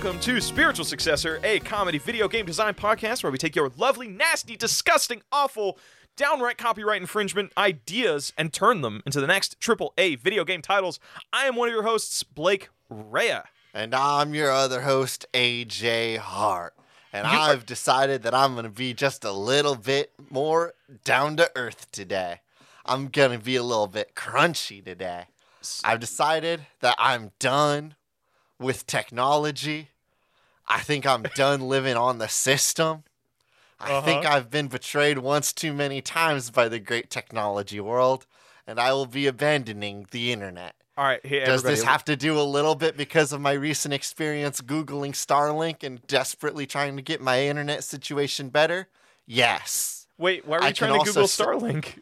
Hello, everybody, and welcome to Spiritual Successor, a comedy video game design podcast where we take your lovely, nasty, disgusting, awful, downright copyright infringement ideas and turn them into the next triple A video game titles. I am one of your hosts, Blake Rea. And I'm your other host, AJ Hart. And You I've decided that I'm going to be just a little bit more down to earth today. I'm going to be a little bit crunchy today. I've decided that I'm done with technology. I think I'm done living on the system. I think Uh-huh. I've been betrayed once too many times by the great technology world, and I will be abandoning the internet. All right, hey, Does this have to do a little bit because of my recent experience Googling Starlink and desperately trying to get my internet situation better? Yes. Wait, why are you trying to Google Starlink?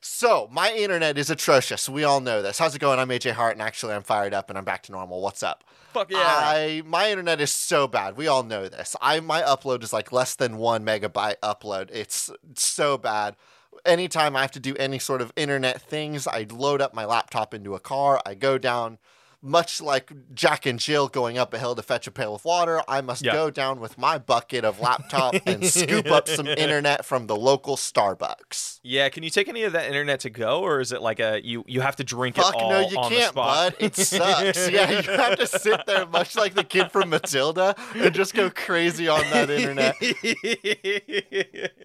So, my internet is atrocious. We all know this. How's it going? I'm AJ Hart, and actually, I'm fired up and I'm back to normal. What's up? Fuck yeah. I my internet is so bad. We all know this. I my upload is like less than one megabyte upload. It's so bad. Anytime I have to do any sort of internet things, I load up my laptop into a car. I go down, much like Jack and Jill going up a hill to fetch a pail of water. I must Yeah. go down with my bucket of laptop and scoop up some internet from the local Starbucks. yeah, can you take any of that internet to go, or is it like a you you have to drink Fuck it all no, you on the can't, spot? bud. It sucks. yeah, you have to sit there, much like the kid from Matilda, and just go crazy on that internet.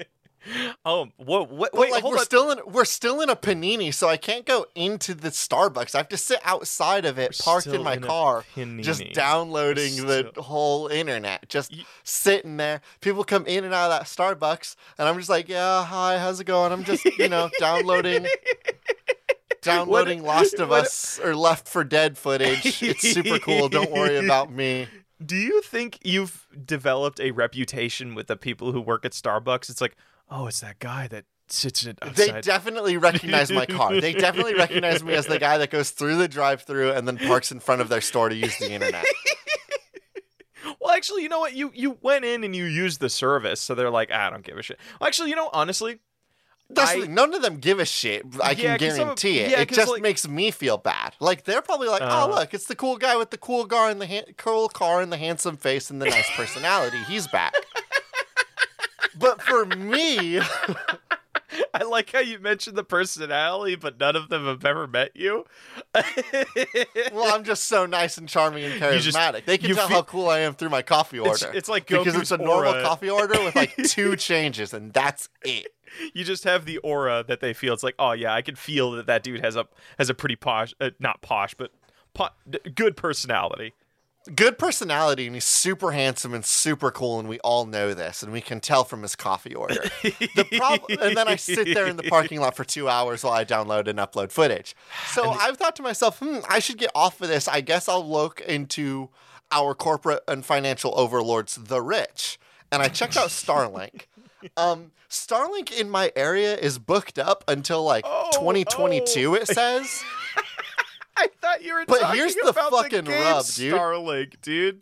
oh, what? What? Wait, like we're on. still in we're still in a panini, so I can't go into the Starbucks. I have to sit outside of it, We're parked in my in car, just downloading the whole internet, just Y- sitting there. People come in and out of that Starbucks, and I'm just like, yeah, hi, how's it going? I'm just you know downloading. Downloading Lost of what- Us or Left for Dead footage. It's super cool. Don't worry about me. Do you think you've developed a reputation with the people who work at Starbucks? It's like, oh, it's that guy that sits in They definitely recognize my car. They definitely recognize me as the guy that goes through the drive-through and then parks in front of their store to use the internet. well, actually, you know what? You you went in and you used the service, so they're like, "Ah, I don't give a shit. Well, actually, you know, honestly, I- the- none of them give a shit. I Yeah, can 'cause some of- guarantee it. yeah, it just like- makes me feel bad. Like they're probably like, Uh. "Oh, look, it's the cool guy with the cool car and the ha- cool car and the handsome face and the nice personality. He's back." but for me, I like how you mentioned the personality, but none of them have ever met you. well, I'm just so nice and charming and You just- charismatic. they can tell feel- how cool I am through my coffee order. it's like because it's a normal aura. coffee order with like two changes, and that's it. you just have the aura that they feel. It's like, oh yeah, I can feel that that dude has a has a pretty posh, uh, not posh, but po- good personality. Good personality, and he's super handsome and super cool, and we all know this, and we can tell from his coffee order. The problem, and then I sit there in the parking lot for two hours while I download and upload footage. So I've thought to myself, hmm, I should get off of this. I guess I'll look into our corporate and financial overlords, the rich, and I checked out Starlink. Um, Starlink in my area is booked up until like Oh, 2022. It says. I thought you were. But talking here's the about fucking game rub, dude. Starlink, dude.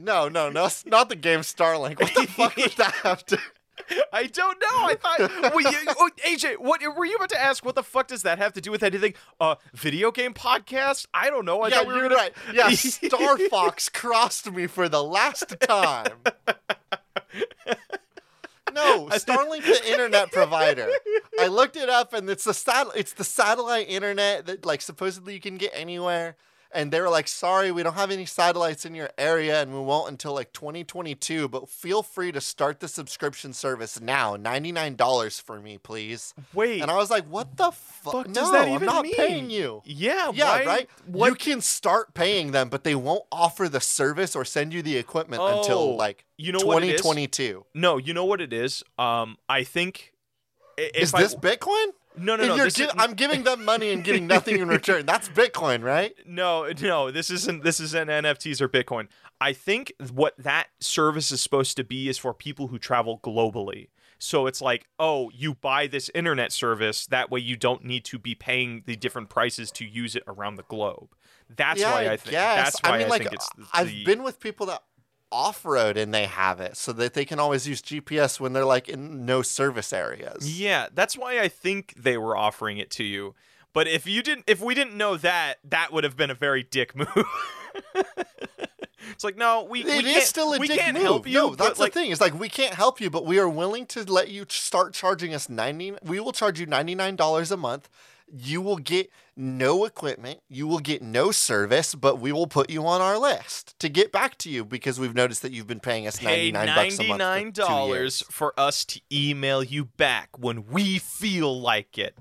No, no, no, it's not the game Starlink. What the fuck would that have to? I don't know. I thought. Well, you, oh, AJ, what were you about to ask? What the fuck does that have to do with anything? Uh, video game podcast? I don't know. I yeah, thought we were you're gonna. right. Yeah, Star Fox crossed me for the last time. No, Starlink, the internet provider. I looked it up, and it's the sat- It's the satellite internet that, like, supposedly you can get anywhere. And they were like, "Sorry, we don't have any satellites in your area, and we won't until like 2022. But feel free to start the subscription service now. Ninety nine dollars for me, please." Wait. And I was like, "What the fu- fuck No, does that even I'm not mean? paying you." yeah. Yeah, why- right. What? You can start paying them, but they won't offer the service or send you the equipment Oh, until like you know what it is? 2022. No, you know what it is. Um, I think. Is I- this Bitcoin? No, no, no. you're gi- is, I'm giving them money and getting nothing in return. That's Bitcoin, right? No, no, this isn't this isn't NFTs or Bitcoin. I think what that service is supposed to be is for people who travel globally. So it's like, oh, you buy this internet service that way you don't need to be paying the different prices to use it around the globe. That's yeah, why I, I think guess. that's why I, I mean, like, think it's the, I've the- been with people that off-road and they have it so that they can always use GPS when they're like in no service areas. Yeah, that's why I think they were offering it to you. But if you didn't if we didn't know that, that would have been a very dick move. it's like no, we It we is can't, still a we dick can't move. help you. no, that's like, the thing. It's like we can't help you, but we are willing to let you start charging us ninety. We will charge you ninety nine dollars a month. You will get no equipment. You will get no service, but we will put you on our list to get back to you because we've noticed that you've been paying us Pay ninety nine bucks a month. for dollars for us to email you back when we feel like it.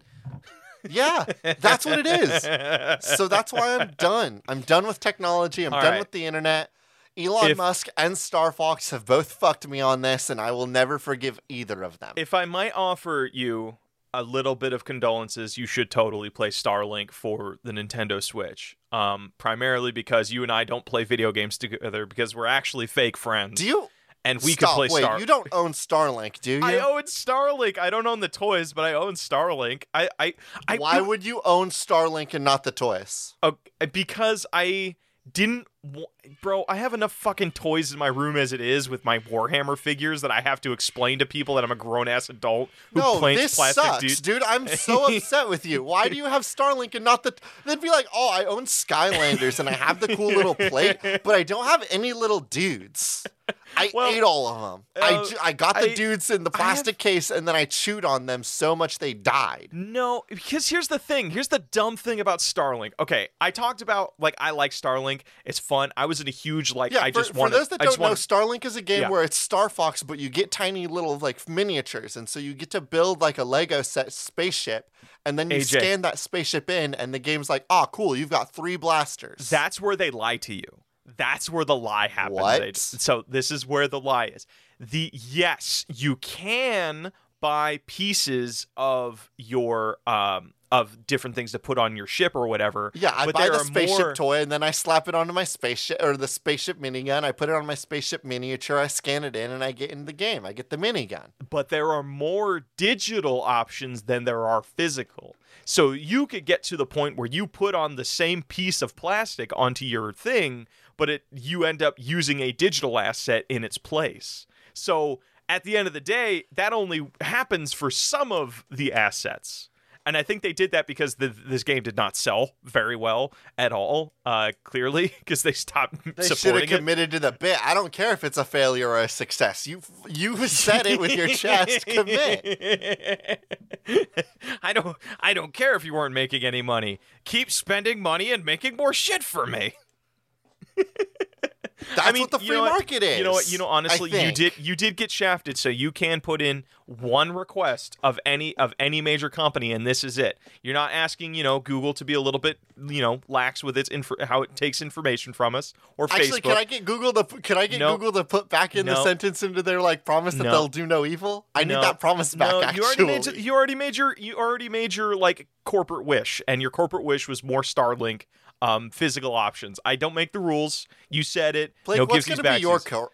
Yeah, that's what it is. So that's why I'm done. I'm done with technology. I'm All done right. with the internet. Elon If- Musk and Star Fox have both fucked me on this, and I will never forgive either of them. If I might offer you a little bit of condolences, you should totally play Starlink for the Nintendo Switch. Um, primarily because you and I don't play video games together because we're actually fake friends, Do you? and we Stop, can play Wait, Star. you don't own Starlink, do you? I own Starlink. I don't own the toys, but I own Starlink. I, I, I Why would you own Starlink and not the toys? uh, because I didn't, wa- bro. I have enough fucking toys in my room as it is with my Warhammer figures that I have to explain to people that I'm a grown ass adult who no, plants this plastic sucks, dudes. dude. I'm so upset with you. Why do you have Starlink and not the? They'd be like, oh, I own Skylanders and I have the cool little plate, but I don't have any little dudes. I Well, ate all of them. I, uh, ju- I got the I- dudes in the I have- plastic case and then I chewed on them so much they died. No, because here's the thing. Here's the dumb thing about Starlink. Okay, I talked about like I like Starlink. It's fun. I was in a huge like Yeah, I for, just for those that I just don't know, want Starlink is a game Yeah. where it's Star Fox, but you get tiny little like miniatures, and so you get to build like a Lego set spaceship, and then you AJ. scan that spaceship in, and the game's like, ah, cool, you've got three blasters. That's where they lie to you. That's where the lie happens. What? So this is where the lie is. The yes, you can buy pieces of your um of different things to put on your ship or whatever. yeah, I but buy the spaceship more- toy, and then I slap it onto my spaceship or the spaceship minigun. I put it on my spaceship miniature. I scan it in, and I get in the game. I get the minigun. but there are more digital options than there are physical. So you could get to the point where you put on the same piece of plastic onto your thing, but it you end up using a digital asset in its place. So at the end of the day, that only happens for some of the assets. And I think they did that because the, this game did not sell very well at all, uh, clearly, because they stopped They should have supporting it. committed to the bit. I don't care if it's a failure or a success. You you said it with your chest. Commit. I don't I don't care if you weren't making any money. Keep spending money and making more shit for me. That's I mean, what the you free know market is. You know what? You know honestly, you did you did get shafted, so you can put in one request of any of any major company, and this is it. You're not asking, you know, Google to be a little bit, you know, lax with its inf- how it takes information from us, or Actually, Facebook. can I get Google to can I get No. Google to put back in the sentence into their like promise that No. they'll do no evil? I need that promise back. no, you already made you already made your you already made your like corporate wish, and your corporate wish was more Starlink. Um, physical options. I don't make the rules. You said it. Blake, no what's gonna be your cor-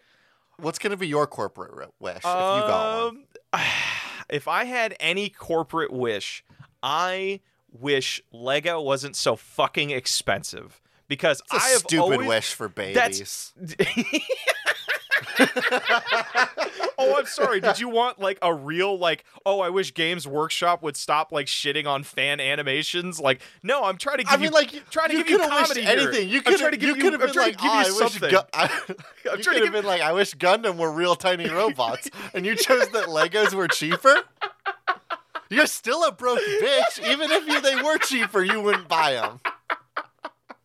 What's gonna be your corporate wish if you got one? Um, if I had any corporate wish, I wish Lego wasn't so fucking expensive because a I have stupid always... wish for babies. That's- oh, I'm sorry. Did you want like a real like? Oh, I wish Games Workshop would stop like shitting on fan animations. Like, no, I'm trying to give I you. mean, like, trying to you give you comedy anything. You could trying to have give you you- could have been like, "Oh, you I wish something." Gu- I, I'm you trying to give- been like, I wish Gundam were real tiny robots, and you chose that Legos were cheaper. You're still a broke bitch. Even if you, they were cheaper, you wouldn't buy them.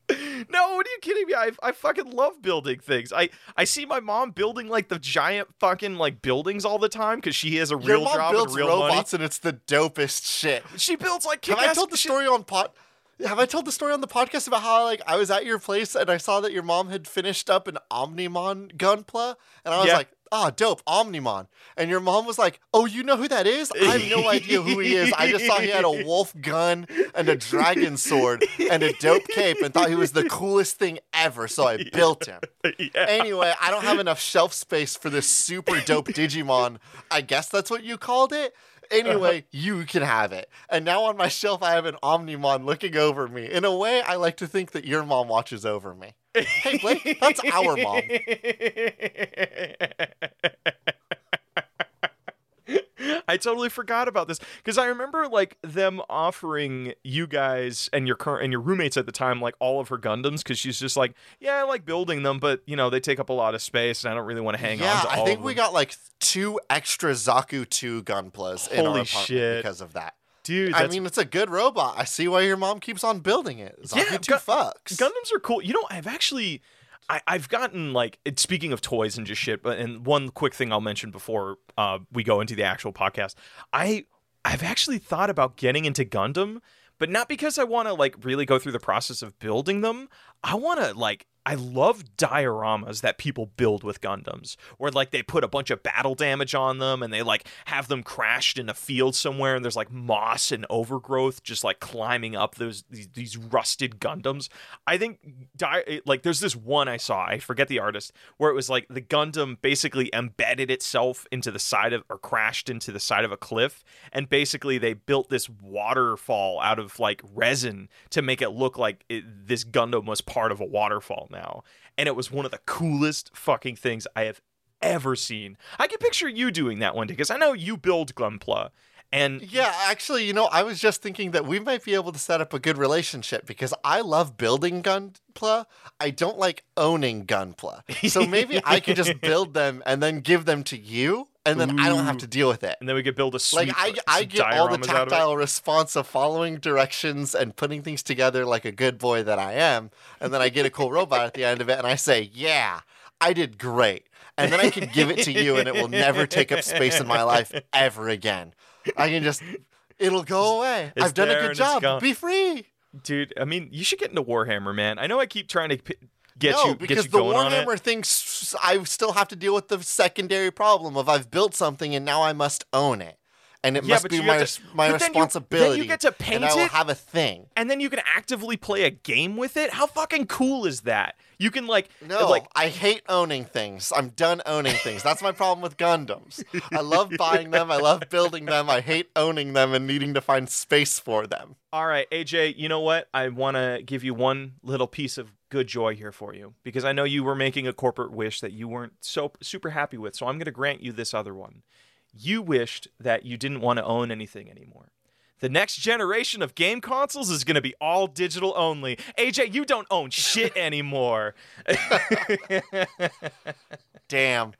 No, what are you kidding me? I, I fucking love building things. I, I see my mom building like the giant fucking like buildings all the time because she has a Your real mom job builds and real robots, and it's the dopest shit. She builds like Have I told the shit- story on pot? Have I told the story on the podcast about how like I was at your place and I saw that your mom had finished up an Omnimon Gunpla, and I was Yeah. like, "Ah, dope, Omnimon." And your mom was like, "Oh, you know who that is? I have no idea who he is. I just saw he had a wolf gun and a dragon sword and a dope cape, and thought he was the coolest thing ever. So I built him." yeah. Anyway, I don't have enough shelf space for this super dope Digimon. I guess that's what you called it. Anyway, you can have it. And now on my shelf, I have an Omnimon looking over me. In a way, I like to think that your mom watches over me. Hey, Blake, that's our mom. I totally forgot about this because I remember like them offering you guys and your current and your roommates at the time like all of her Gundams because she's just like, yeah, I like building them, but you know they take up a lot of space and I don't really want to hang yeah, on to all I think we got like two extra Zaku 2 Gunplas in our Holy apartment shit. because of that. Dude, I mean, it's a good robot. I see why your mom keeps on building it. Zaku Yeah, 2 Gun- fucks. Gundams are cool. You know, I've actually, I, I've gotten like, it, speaking of toys and just shit. But and one quick thing I'll mention before uh, we go into the actual podcast, I, I've actually thought about getting into Gundam, but not because I want to like really go through the process of building them. I want to like. I love dioramas that people build with Gundams, where like they put a bunch of battle damage on them and they like have them crashed in a field somewhere and there's like moss and overgrowth just like climbing up those these, these rusted Gundams. I think di- like there's this one I saw, I forget the artist, where it was like the Gundam basically embedded itself into the side of or crashed into the side of a cliff and basically they built this waterfall out of like resin to make it look like it, this Gundam was part of a waterfall now. And it was one of the coolest fucking things I have ever seen. I can picture you doing that one day because I know you build Gunpla. And Yeah, actually, you know, I was just thinking that we might be able to set up a good relationship because I love building Gunpla. I don't like owning Gunpla. So maybe I could just build them and then give them to you, and then I don't have to deal with it. and then we could build a sweet Like I, I get all the out of tactile response of following directions and putting things together like a good boy that I am, and then I get a cool robot at the end of it, and I say, "Yeah, I did great," and then I can give it to you, and it will never take up space in my life ever again. I can just, it'll go away. It's I've done a good job. Be free. Dude, I mean, you should get into Warhammer, man. I know I keep trying to p- get no, you because get you the going on it. Warhammer thing, I still have to deal with the secondary problem of I've built something and now I must own it, and it Yeah, must be my to- my but then you- then you get to paint and I will it? have a thing. and then you can actively play a game with it. How fucking cool is that? You can like No, like I hate owning things. I'm done owning things. That's my problem with Gundams. I love buying them. I love building them. I hate owning them and needing to find space for them. All right, AJ, you know what? I want to give you one little piece of good joy here for you because I know you were making a corporate wish that you weren't so super happy with. So I'm going to grant you this other one. You wished that you didn't want to own anything anymore. The next generation of game consoles is going to be all digital only. AJ, you don't own shit anymore. Damn.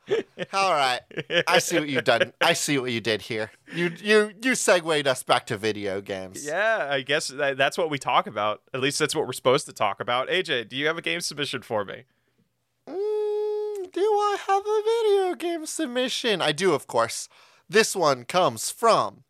All right. I see what you've done. I see what you did here. You you you segued us back to video games. yeah, I guess that, that's what we talk about. At least that's what we're supposed to talk about. AJ, do you have a game submission for me? Mm, do I have a video game submission? I do, of course. This one comes from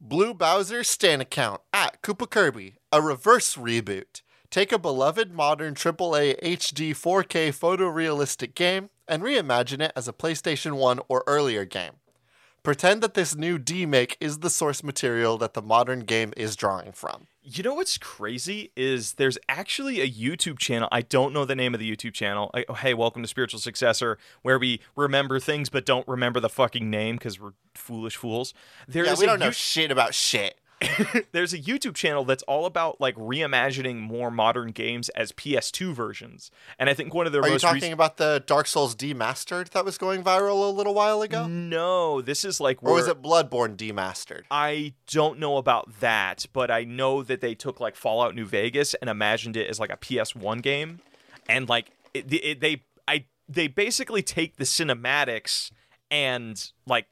Blue Bowser Stan account at Koopa Kirby, a reverse reboot. Take a beloved modern AAA HD 4K photorealistic game and reimagine it as a PlayStation 1 or earlier game. Pretend that this new D-make is the source material that the modern game is drawing from. You know what's crazy is there's actually a YouTube channel. I don't know the name of the YouTube channel. I, oh, hey, welcome to Spiritual Successor, where we remember things but don't remember the fucking name because we're foolish fools. There yeah, is we don't know shit about shit. there's a YouTube channel that's all about like reimagining more modern games as PS2 versions, and I think one of their Are you most talking rec- about the Dark Souls Demastered that was going viral a little while ago? no, this is like Or was it Bloodborne Demastered? I don't know about that, but I know that they took like Fallout New Vegas and imagined it as like a PS1 game, and like it, it, they I they basically take the cinematics and like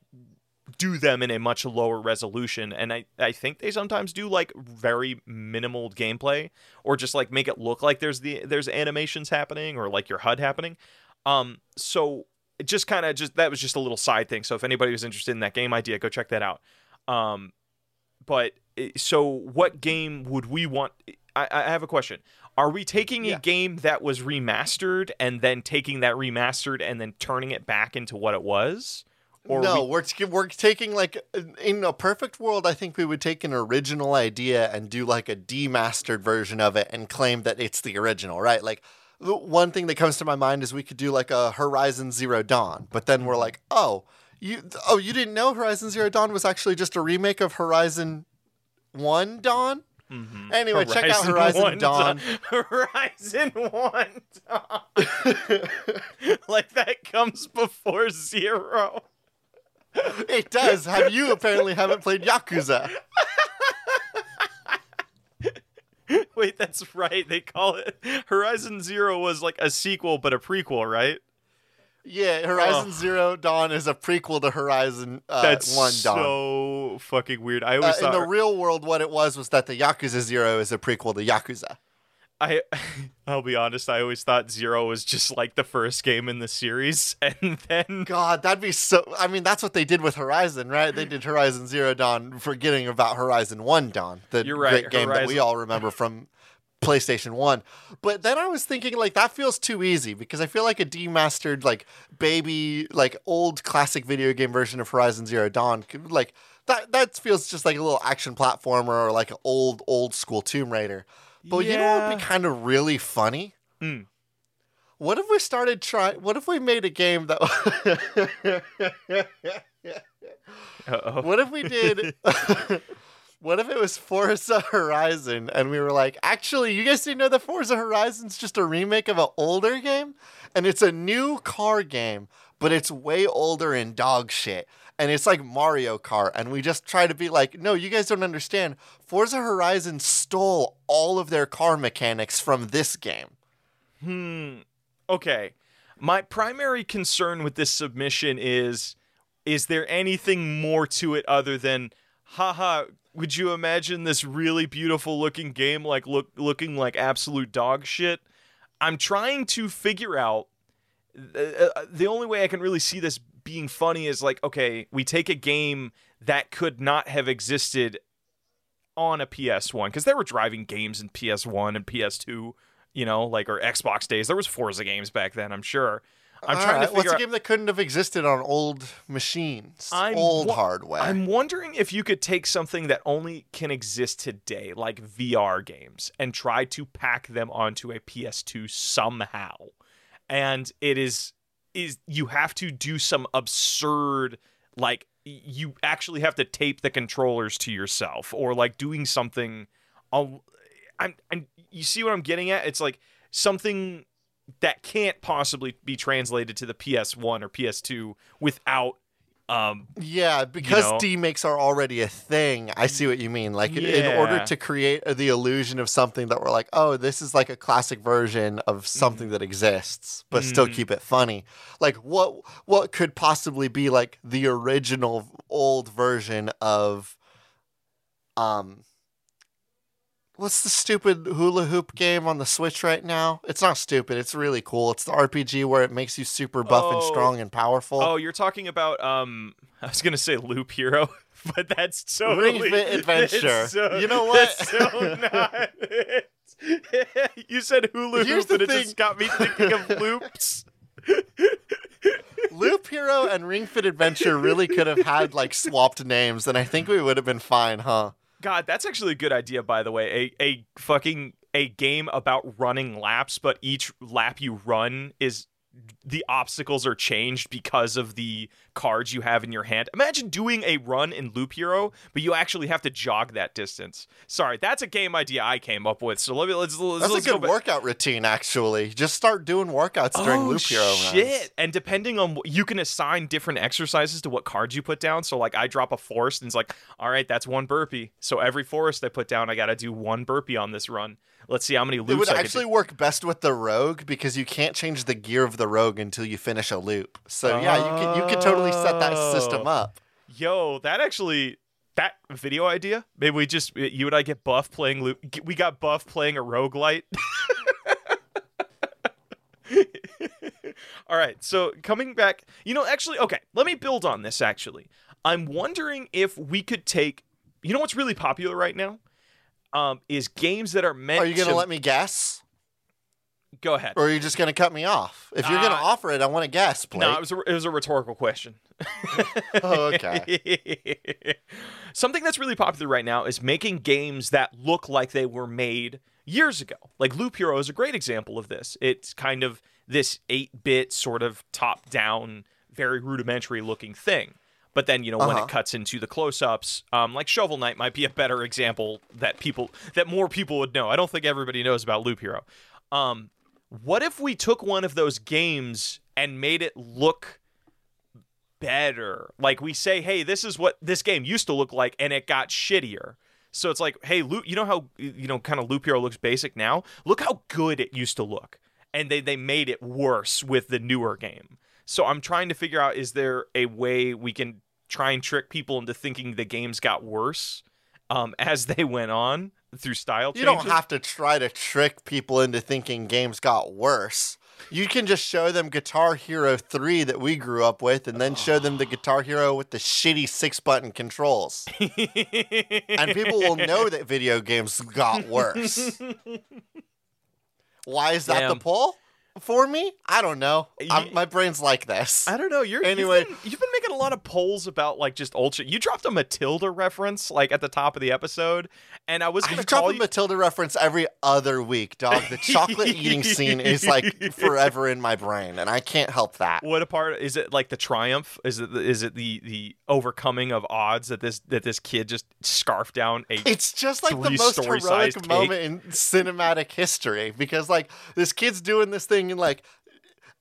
do them in a much lower resolution and I, I think they sometimes do like very minimal gameplay or just like make it look like there's the there's animations happening or like your HUD happening. Um so it just kind of just that was just a little side thing. So if anybody was interested in that game idea go check that out. Um but eh, so what game would we want I, I have a question. Are we taking Yeah. a game that was remastered and then taking that remastered and then turning it back into what it was or no, we- we're t- we're taking like in a perfect world. I think we would take an original idea and do like a demastered version of it and claim that it's the original, right? Like the one thing that comes to my mind is we could do like a Horizon Zero Dawn, but then we're like, oh, you oh you didn't know Horizon Zero Dawn was actually just a remake of Horizon One Dawn. Mhm. Anyway, check out Horizon One Dawn. Horizon One Dawn. like that comes before zero. It does. Have you apparently haven't played Yakuza? Wait, that's right. They call it Horizon Zero was like a sequel, but a prequel, right? Yeah, Horizon Oh. Zero Dawn is a prequel to Horizon uh, That's One Dawn. so fucking weird. I Uh, always in the real world, what it was was that the Yakuza Zero is a prequel to Yakuza. I I'll be honest, I always thought Zero was just like the first game in the series and then God, that'd be so. I mean, that's what they did with Horizon, right? They did Horizon Zero Dawn, forgetting about Horizon One Dawn, the You're right, great game that we all remember from PlayStation One. But then I was thinking, like, that feels too easy because I feel like a demastered, like, baby, like, old classic video game version of Horizon Zero Dawn, could, like, that that feels just like a little action platformer or like an old old school Tomb Raider. But you know what would be kind of really funny? Mm. What if we started trying? What if we made a game that? Uh-oh. what if we did? what if it was Forza Horizon and we were like, actually, you guys didn't know that Forza Horizon's just a remake of an older game, and it's a new car game, but it's way older and dog shit. And it's like Mario Kart, and we just try to be like, no, you guys don't understand. Forza Horizon stole all of their car mechanics from this game. Hmm. Okay. My primary concern with this submission is is there anything more to it other than haha would you imagine this really beautiful looking game like look looking like absolute dog shit? I'm trying to figure out uh, uh, the only way I can really see this being funny is like okay, we take a game that could not have existed on a PS1 because there were driving games in PS1 and PS2 you know, like or Xbox days. There was Forza games back then, I'm sure. I'm All trying right, to What's figure a out. game that couldn't have existed on old machines, I'm old wa- hardware? I'm wondering if you could take something that only can exist today, like VR games, and try to pack them onto a PS2 somehow. And it is is you have to do some absurd like you actually have to tape the controllers to yourself or like doing something I'll, I'm, I'm you see what I'm getting at? It's like something that can't possibly be translated to the PS1 or PS2 without um Yeah, because know? demakes are already a thing. I see what you mean. Like in- in order to create the illusion of something that we're like, oh, this is like a classic version of something that exists, but still Mhm. keep it funny. Like what what could possibly be like the original old version of um What's the stupid hula hoop game on the Switch right now? It's not stupid. It's really cool. It's the RPG where it makes you super buff and Oh. strong and powerful. Oh, you're talking about um I was gonna say Loop Hero, but that's so Ring Fit Adventure. so, You know what? That's so not it. you said hula Here's hoop, the and it just got me thinking of loops. Loop Hero and Ring Fit Adventure really could have had like swapped names, and I think we would have been fine, huh? God, that's actually a good idea, by the way. A a fucking a game about running laps, but each lap you run is the obstacles are changed because of the cards you have in your hand. Imagine doing a run in Loop Hero, but you actually have to jog that distance. Sorry, that's a game idea I came up with. So let me let's, let's, That's let's a good back. workout routine, actually. Just start doing workouts during oh, Loop Hero runs. shit! And depending on what, you can assign different exercises to what cards you put down. So like I drop a forest, and it's like, all right, that's one burpee. So every forest I put down, I got to do one burpee on this run. Let's see how many loops It would I actually work best with the Rogue because you can't change the gear of the Rogue until you finish a loop. So yeah, you can you can totally set that system up. Yo, that actually that video idea. Maybe we just you and I get buff playing loop. We got buff playing a roguelite. All right, so coming back, you know, actually, okay, let me build on this. Actually, I'm wondering if we could take, you know, what's really popular right now, um, is games that are meant. Are you gonna to, let me guess, go ahead? or are you just gonna cut me off? If you're gonna Uh, offer it, I want to guess. Blake. No, it was a, it was a rhetorical question. Oh, okay. Something that's really popular right now is making games that look like they were made years ago. Like Loop Hero is a great example of this. It's kind of this 8-bit sort of top-down, very rudimentary looking thing. But then, you know, when Uh-huh. it cuts into the close-ups, um, like Shovel Knight might be a better example that people that more people would know. I don't think everybody knows about Loop Hero. Um, what if we took one of those games and made it look better. Like we say, hey, this is what this game used to look like, and it got shittier. So it's like, hey, Loop, you know how you know kind of Loop Hero looks basic now? Look how good it used to look, and they they made it worse with the newer game. So I'm trying to figure out is there a way we can try and trick people into thinking the games got worse um, as they went on through style You don't have to try to trick people into thinking games got worse. You can just show them Guitar Hero 3 that we grew up with and then show them the Guitar Hero with the shitty six button controls. and people will know that video games got worse. Why is that Damn. the poll for me? I don't know. I'm, my brain's like this. I don't know. You're Anyway. You've been, you've been making a lot of polls about like just old shit. You dropped a Matilda reference like at the top of the episode, and I was gonna drop call a you. Matilda reference every other week, dog. The chocolate eating scene is like forever in my brain, and I can't help that. what a part is it like the triumph? Is it the, is it the the overcoming of odds that this that this kid just scarfed down a It's just like the most heroic moment in cinematic history because, like, this kid's doing this thing and, like,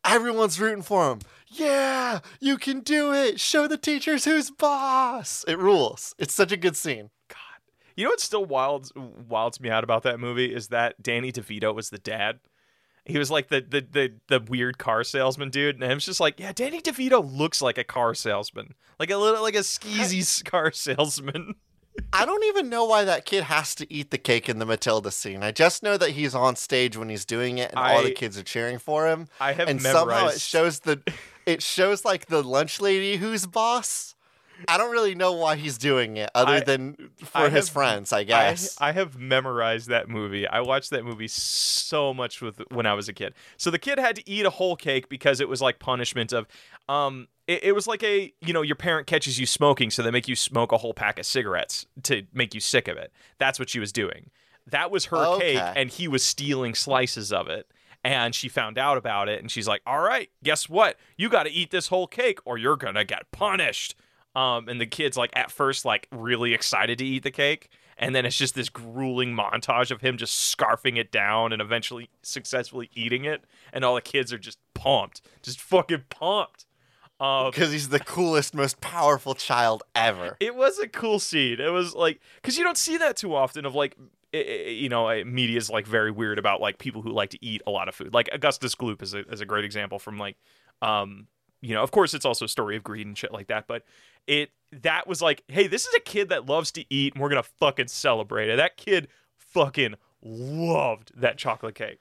everyone's rooting for him. Yeah, you can do it. Show the teachers who's boss. It rules. It's such a good scene. God. You know what still wilds wilds me out about that movie is that Danny DeVito was the dad. He was like the the the, the weird car salesman dude, and I was just like, yeah, Danny DeVito looks like a car salesman, like a little like a skeezy car salesman. I don't even know why that kid has to eat the cake in the Matilda scene. I just know that he's on stage when he's doing it and all the kids are cheering for him. I have and memorized. somehow it shows the it shows like the lunch lady who's boss. I don't really know why he's doing it other I- than for I his have- friends, I I, guess. I have memorized that movie. I watched that movie so much with when I was a kid. So the kid had to eat a whole cake because it was like punishment of um it, it was like a you know your parent catches you smoking so they make you smoke a whole pack of cigarettes to make you sick of it. That's what she was doing. That was her cake and he was stealing slices of it. And she found out about it and she's like, "All right, guess what? You got to eat this whole cake or you're going to get punished." Um, and the kid's like at first like really excited to eat the cake, and then it's just this grueling montage of him just scarfing it down and eventually successfully eating it, and all the kids are just pumped, just fucking pumped. Um, Because he's the coolest, most powerful child ever. it was a cool scene. It was like because you don't see that too often of like i- i- you know media is like very weird about like people who like to eat a lot of food. Like Augustus Gloop is a is a great example from like um you know of course it's also a story of greed and shit like that, but it that was like hey this is a kid that loves to eat and we're gonna fucking celebrate it. That kid fucking loved that chocolate cake.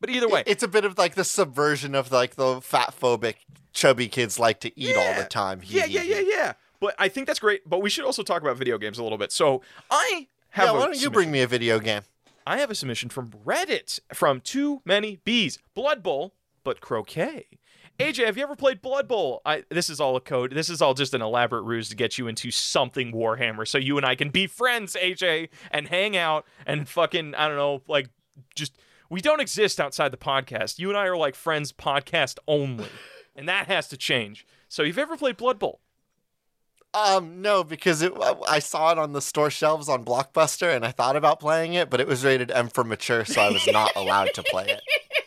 But either way, It's a bit of like the subversion of like the fat phobic chubby kids like to eat all the time. yeah yeah yeah yeah. But I think that's great. But we should also talk about video games a little bit. So I have Yeah, why don't you bring me a video game? I have a submission from Reddit from Too Many Bees. Blood Bowl, but croquet. AJ, have you ever played Blood Bowl? I, this is all a code. This is all just an elaborate ruse to get you into something Warhammer so you and I can be friends, AJ, and hang out and fucking, I don't know, like just. We don't exist outside the podcast. You and I are like friends podcast only. And that has to change. So, you've ever played Blood Bowl? Um, no, because it, I saw it on the store shelves on Blockbuster, and I thought about playing it, but it was rated M for mature, so I was not allowed to play it.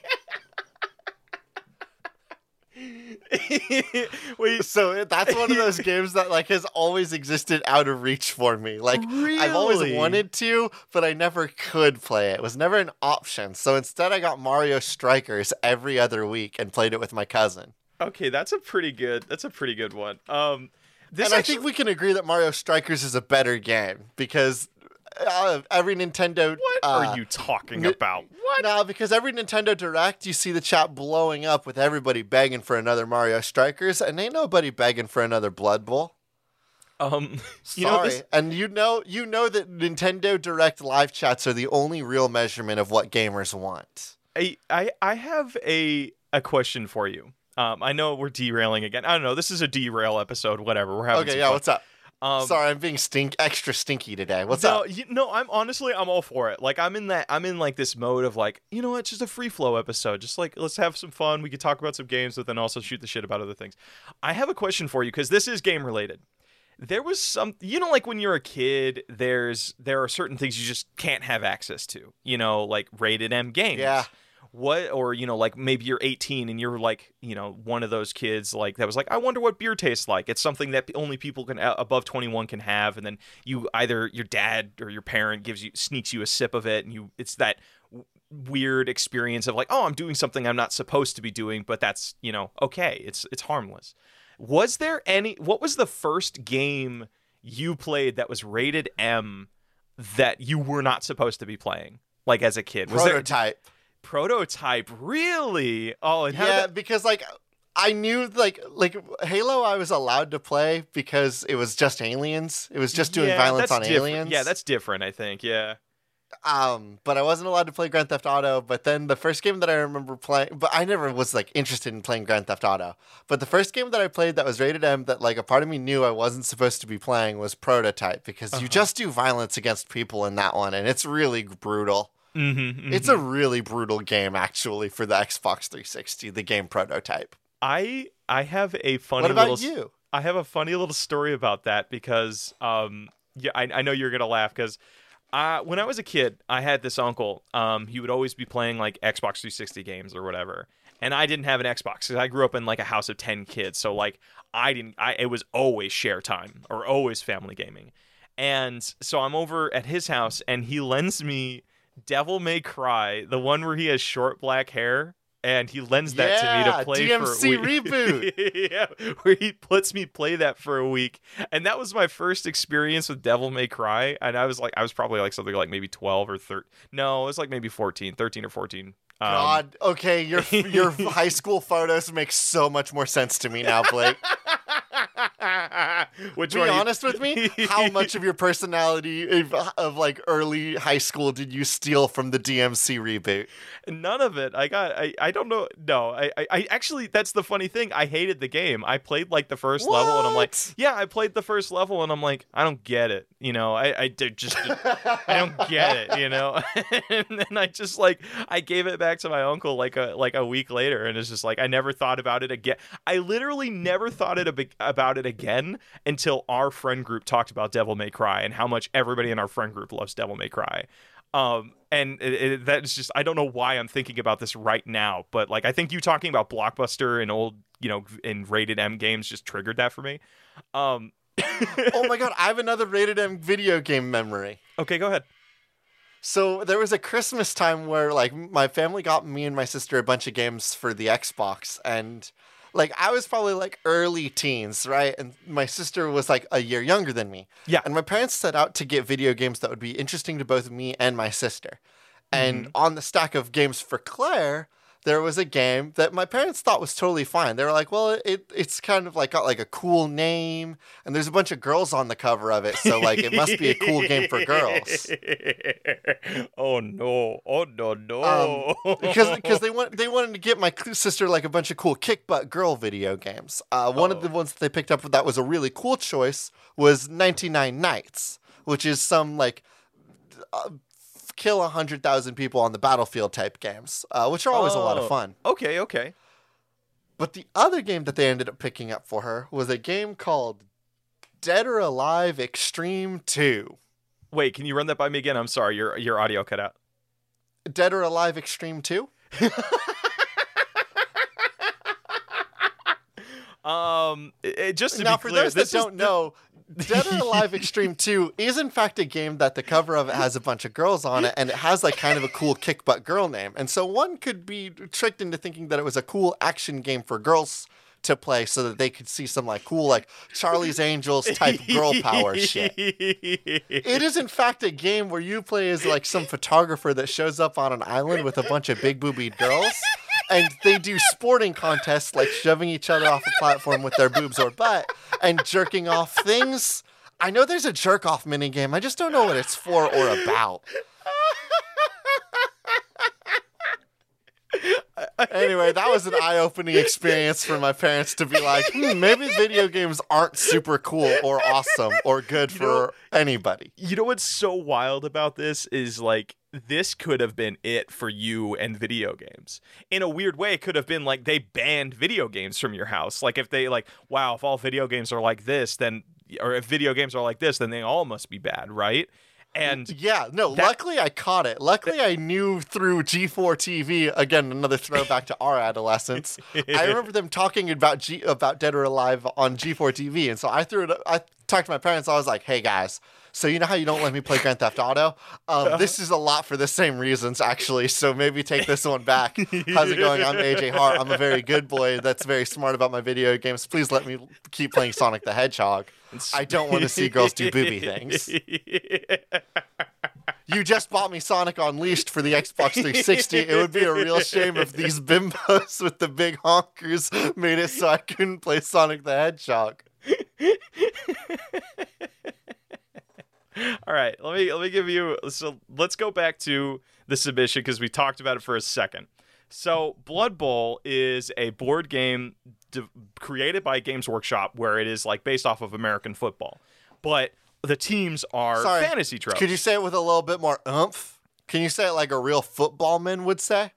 Wait, So that's one of those games that like has always existed out of reach for me. Like I've always wanted to, but I never could play it. It was never an option. So instead, I got Mario Strikers every other week and played it with my cousin. Okay, that's a pretty good. That's a pretty good one. Um, this and I think we can agree that Mario Strikers is a better game because uh, every Nintendo. what uh, are you talking n- about? What? No, because every Nintendo Direct, you see the chat blowing up with everybody begging for another Mario Strikers, and ain't nobody begging for another Blood Bowl. Um, Sorry, you know this. and you know, you know that Nintendo Direct live chats are the only real measurement of what gamers want. I, I I have a a question for you. Um, I know we're derailing again. I don't know. This is a derail episode. Whatever. We're having Okay, some yeah, fun. what's up? Um, Sorry, I'm being stink extra stinky today. What's no, up? You, no, I'm honestly I'm all for it. Like I'm in that I'm in like this mode of like you know what, just a free flow episode. Just like let's have some fun. We could talk about some games, but then also shoot the shit about other things. I have a question for you because this is game related. There was some, you know, like when you're a kid, there's there are certain things you just can't have access to. You know, like rated M games. Yeah. What or you know like maybe you're 18 and you're like you know one of those kids like that was like i wonder what beer tastes like. It's something that only people can uh, above 21 can have and then you either your dad or your parent gives you sneaks you a sip of it and you it's that weird experience of like oh i'm doing something i'm not supposed to be doing but that's you know okay it's it's harmless. Was there any what was the first game you played that was rated m that you were not supposed to be playing like as a kid? Was there Prototype. really oh and yeah, that- because like I knew like like Halo I was allowed to play because it was just aliens. It was just doing Yeah, violence on different. aliens. yeah that's different i think yeah um but I wasn't allowed to play Grand Theft Auto, but then the first game that I remember playing but I never was like interested in playing Grand Theft Auto. But the first game that I played that was rated M that like a part of me knew I wasn't supposed to be playing was Prototype because you Uh-huh. just do violence against people in that one and it's really brutal. Mm-hmm, It's a really brutal game actually for the Xbox 360, the game Prototype. i i have a funny what about little you? I have a funny little story about that because um yeah I, I know you're gonna laugh because uh, when I was a kid I had this uncle um he would always be playing like Xbox 360 games or whatever and I didn't have an Xbox because I grew up in like a house of 10 kids so like I didn't I it was always share time or always family gaming and so I'm over at his house and he lends me Devil May Cry the one where he has short black hair and he lends that to me to play DMC for a week. reboot. yeah, where he lets me play that for a week, and that was my first experience with Devil May Cry. And I was like, I was probably like something like maybe twelve or thirteen. No, it was like maybe 14, 13 or fourteen. Um, God, okay, your your high school photos make so much more sense to me now, Blake. Which Be one? honest with me. How much of your personality of, of like early high school did you steal from the DMC reboot? None of it. I got. I. I don't know. No. I. I, I actually. That's the funny thing. I hated the game. I played like the first level, and I'm like, yeah. I played the first level, and I'm like, I don't get it. You know. I. I did just. I don't get it. You know. and then I just like I gave it back to my uncle like a like a week later, and it's just like I never thought about it again. I literally never thought it ab- about it again until our friend group talked about Devil May Cry and how much everybody in our friend group loves Devil May Cry. Um, and that's just I don't know why I'm thinking about this right now, but like I think you talking about Blockbuster and old you know in rated M games just triggered that for me. Um, oh my god, I have another rated M video game memory. okay, go ahead. So there was a Christmas time where like my family got me and my sister a bunch of games for the Xbox and like I was probably like early teens, right? And my sister was like a year younger than me. Yeah. And my parents set out to get video games that would be interesting to both me and my sister. And mm-hmm. on the stack of games for Claire, there was a game that my parents thought was totally fine. They were like, "Well, it it's kind of like got like a cool name, and there's a bunch of girls on the cover of it, so like it must be a cool game for girls." oh no! Oh no! No! because because they want they wanted to get my sister like a bunch of cool kick butt girl video games. Uh, one of the ones that they picked up that was a really cool choice was 99 Nights, which is some like uh, kill a hundred thousand people on the battlefield type games, uh, which are always a lot Oh. of fun. okay, okay. But the other game that they ended up picking up for her was a game called Dead or Alive Extreme 2. Wait, can you run that by me again? I'm sorry, your your audio cut out. Dead or Alive Extreme 2? Um, it, it- just to now, be for clear, those that don't know, Dead or Alive Extreme 2 is in fact a game that the cover of it has a bunch of girls on it, and it has like kind of a cool kick butt girl name. And so one could be tricked into thinking that it was a cool action game for girls to play so that they could see some like cool like Charlie's Angels type girl power shit. It is in fact a game where you play as like some photographer that shows up on an island with a bunch of big boobied girls. And they do sporting contests like shoving each other off a platform with their boobs or butt and jerking off things. I know there's a jerk off minigame. I just don't know what it's for or about. Anyway, that was an eye opening experience for my parents to be like, hmm, maybe video games aren't super cool or awesome or good for know- anybody. You know what's so wild about this is like this could have been it for you and video games. In a weird way, it could have been like they banned video games from your house. Like if they like, wow, if all video games are like this, then or if video games are like this, then they all must be bad, right? And Yeah, no, That- luckily I caught it. Luckily I knew through G4 TV, again, another throwback to our adolescence. I remember them talking about G about Dead or Alive on G4 TV, and so I threw it I talked to my parents, I was like, hey guys, so you know how you don't let me play Grand Theft Auto? Um, this is a lot for the same reasons, actually, so maybe take this one back. How's it going? I'm AJ Hart. I'm a very good boy that's very smart about my video games. Please let me keep playing Sonic the Hedgehog. I don't want to see girls do booby things. You just bought me Sonic Unleashed for the Xbox 360. It would be a real shame if these bimbos with the big honkers made it so I couldn't play Sonic the Hedgehog. All right, let me let me give you. So let's go back to the submission because we talked about it for a second. So Blood Bowl is a board game de- created by Games Workshop where it is like based off of American football, but the teams are Sorry, fantasy tropes. Could you say it with a little bit more oomph? Can you say it like a real footballman would say?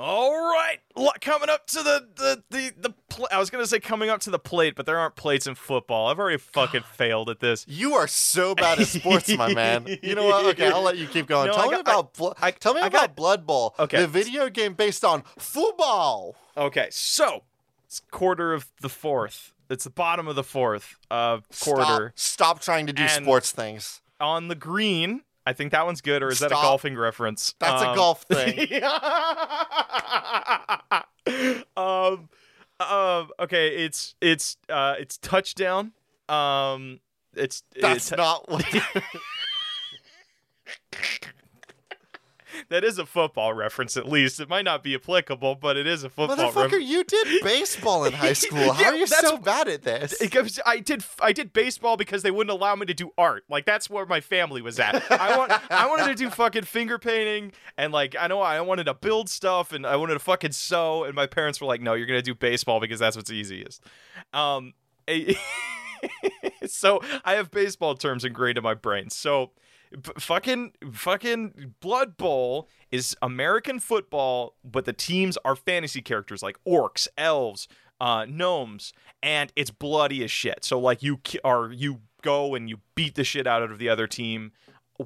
All right, coming up to the the the, the pl- I was gonna say coming up to the plate, but there aren't plates in football. I've already fucking failed at this. You are so bad at sports, my man. You know what? Okay, I'll let you keep going. No, tell I me got- about Blo- I- tell me I about got- Blood Bowl, Okay. the video game based on football. Okay, so it's quarter of the fourth. It's the bottom of the fourth uh, quarter. Stop, stop trying to do And- sports things. on the green. I think that one's good, or is that a golfing reference? That's a Um, golf thing. um, um, okay, it's it's uh, it's touchdown. Um, it's That's it's, not what. that is a football reference. At least it might not be applicable, but it is a football Motherfucker, reference. you did baseball in high school. How Yeah, are you so bad at this? I did I did baseball because they wouldn't allow me to do art. Like that's where my family was at. I want I wanted to do fucking finger painting and like I know I wanted to build stuff and I wanted to fucking sew and my parents were like, "No, you're going to do baseball because that's what's easiest." Um so I have baseball terms ingrained in my brain. So b- fucking fucking Blood Bowl is American football, but the teams are fantasy characters like orcs, elves, uh, gnomes, and it's bloody as shit. So like you ki- are you go and you beat the shit out of the other team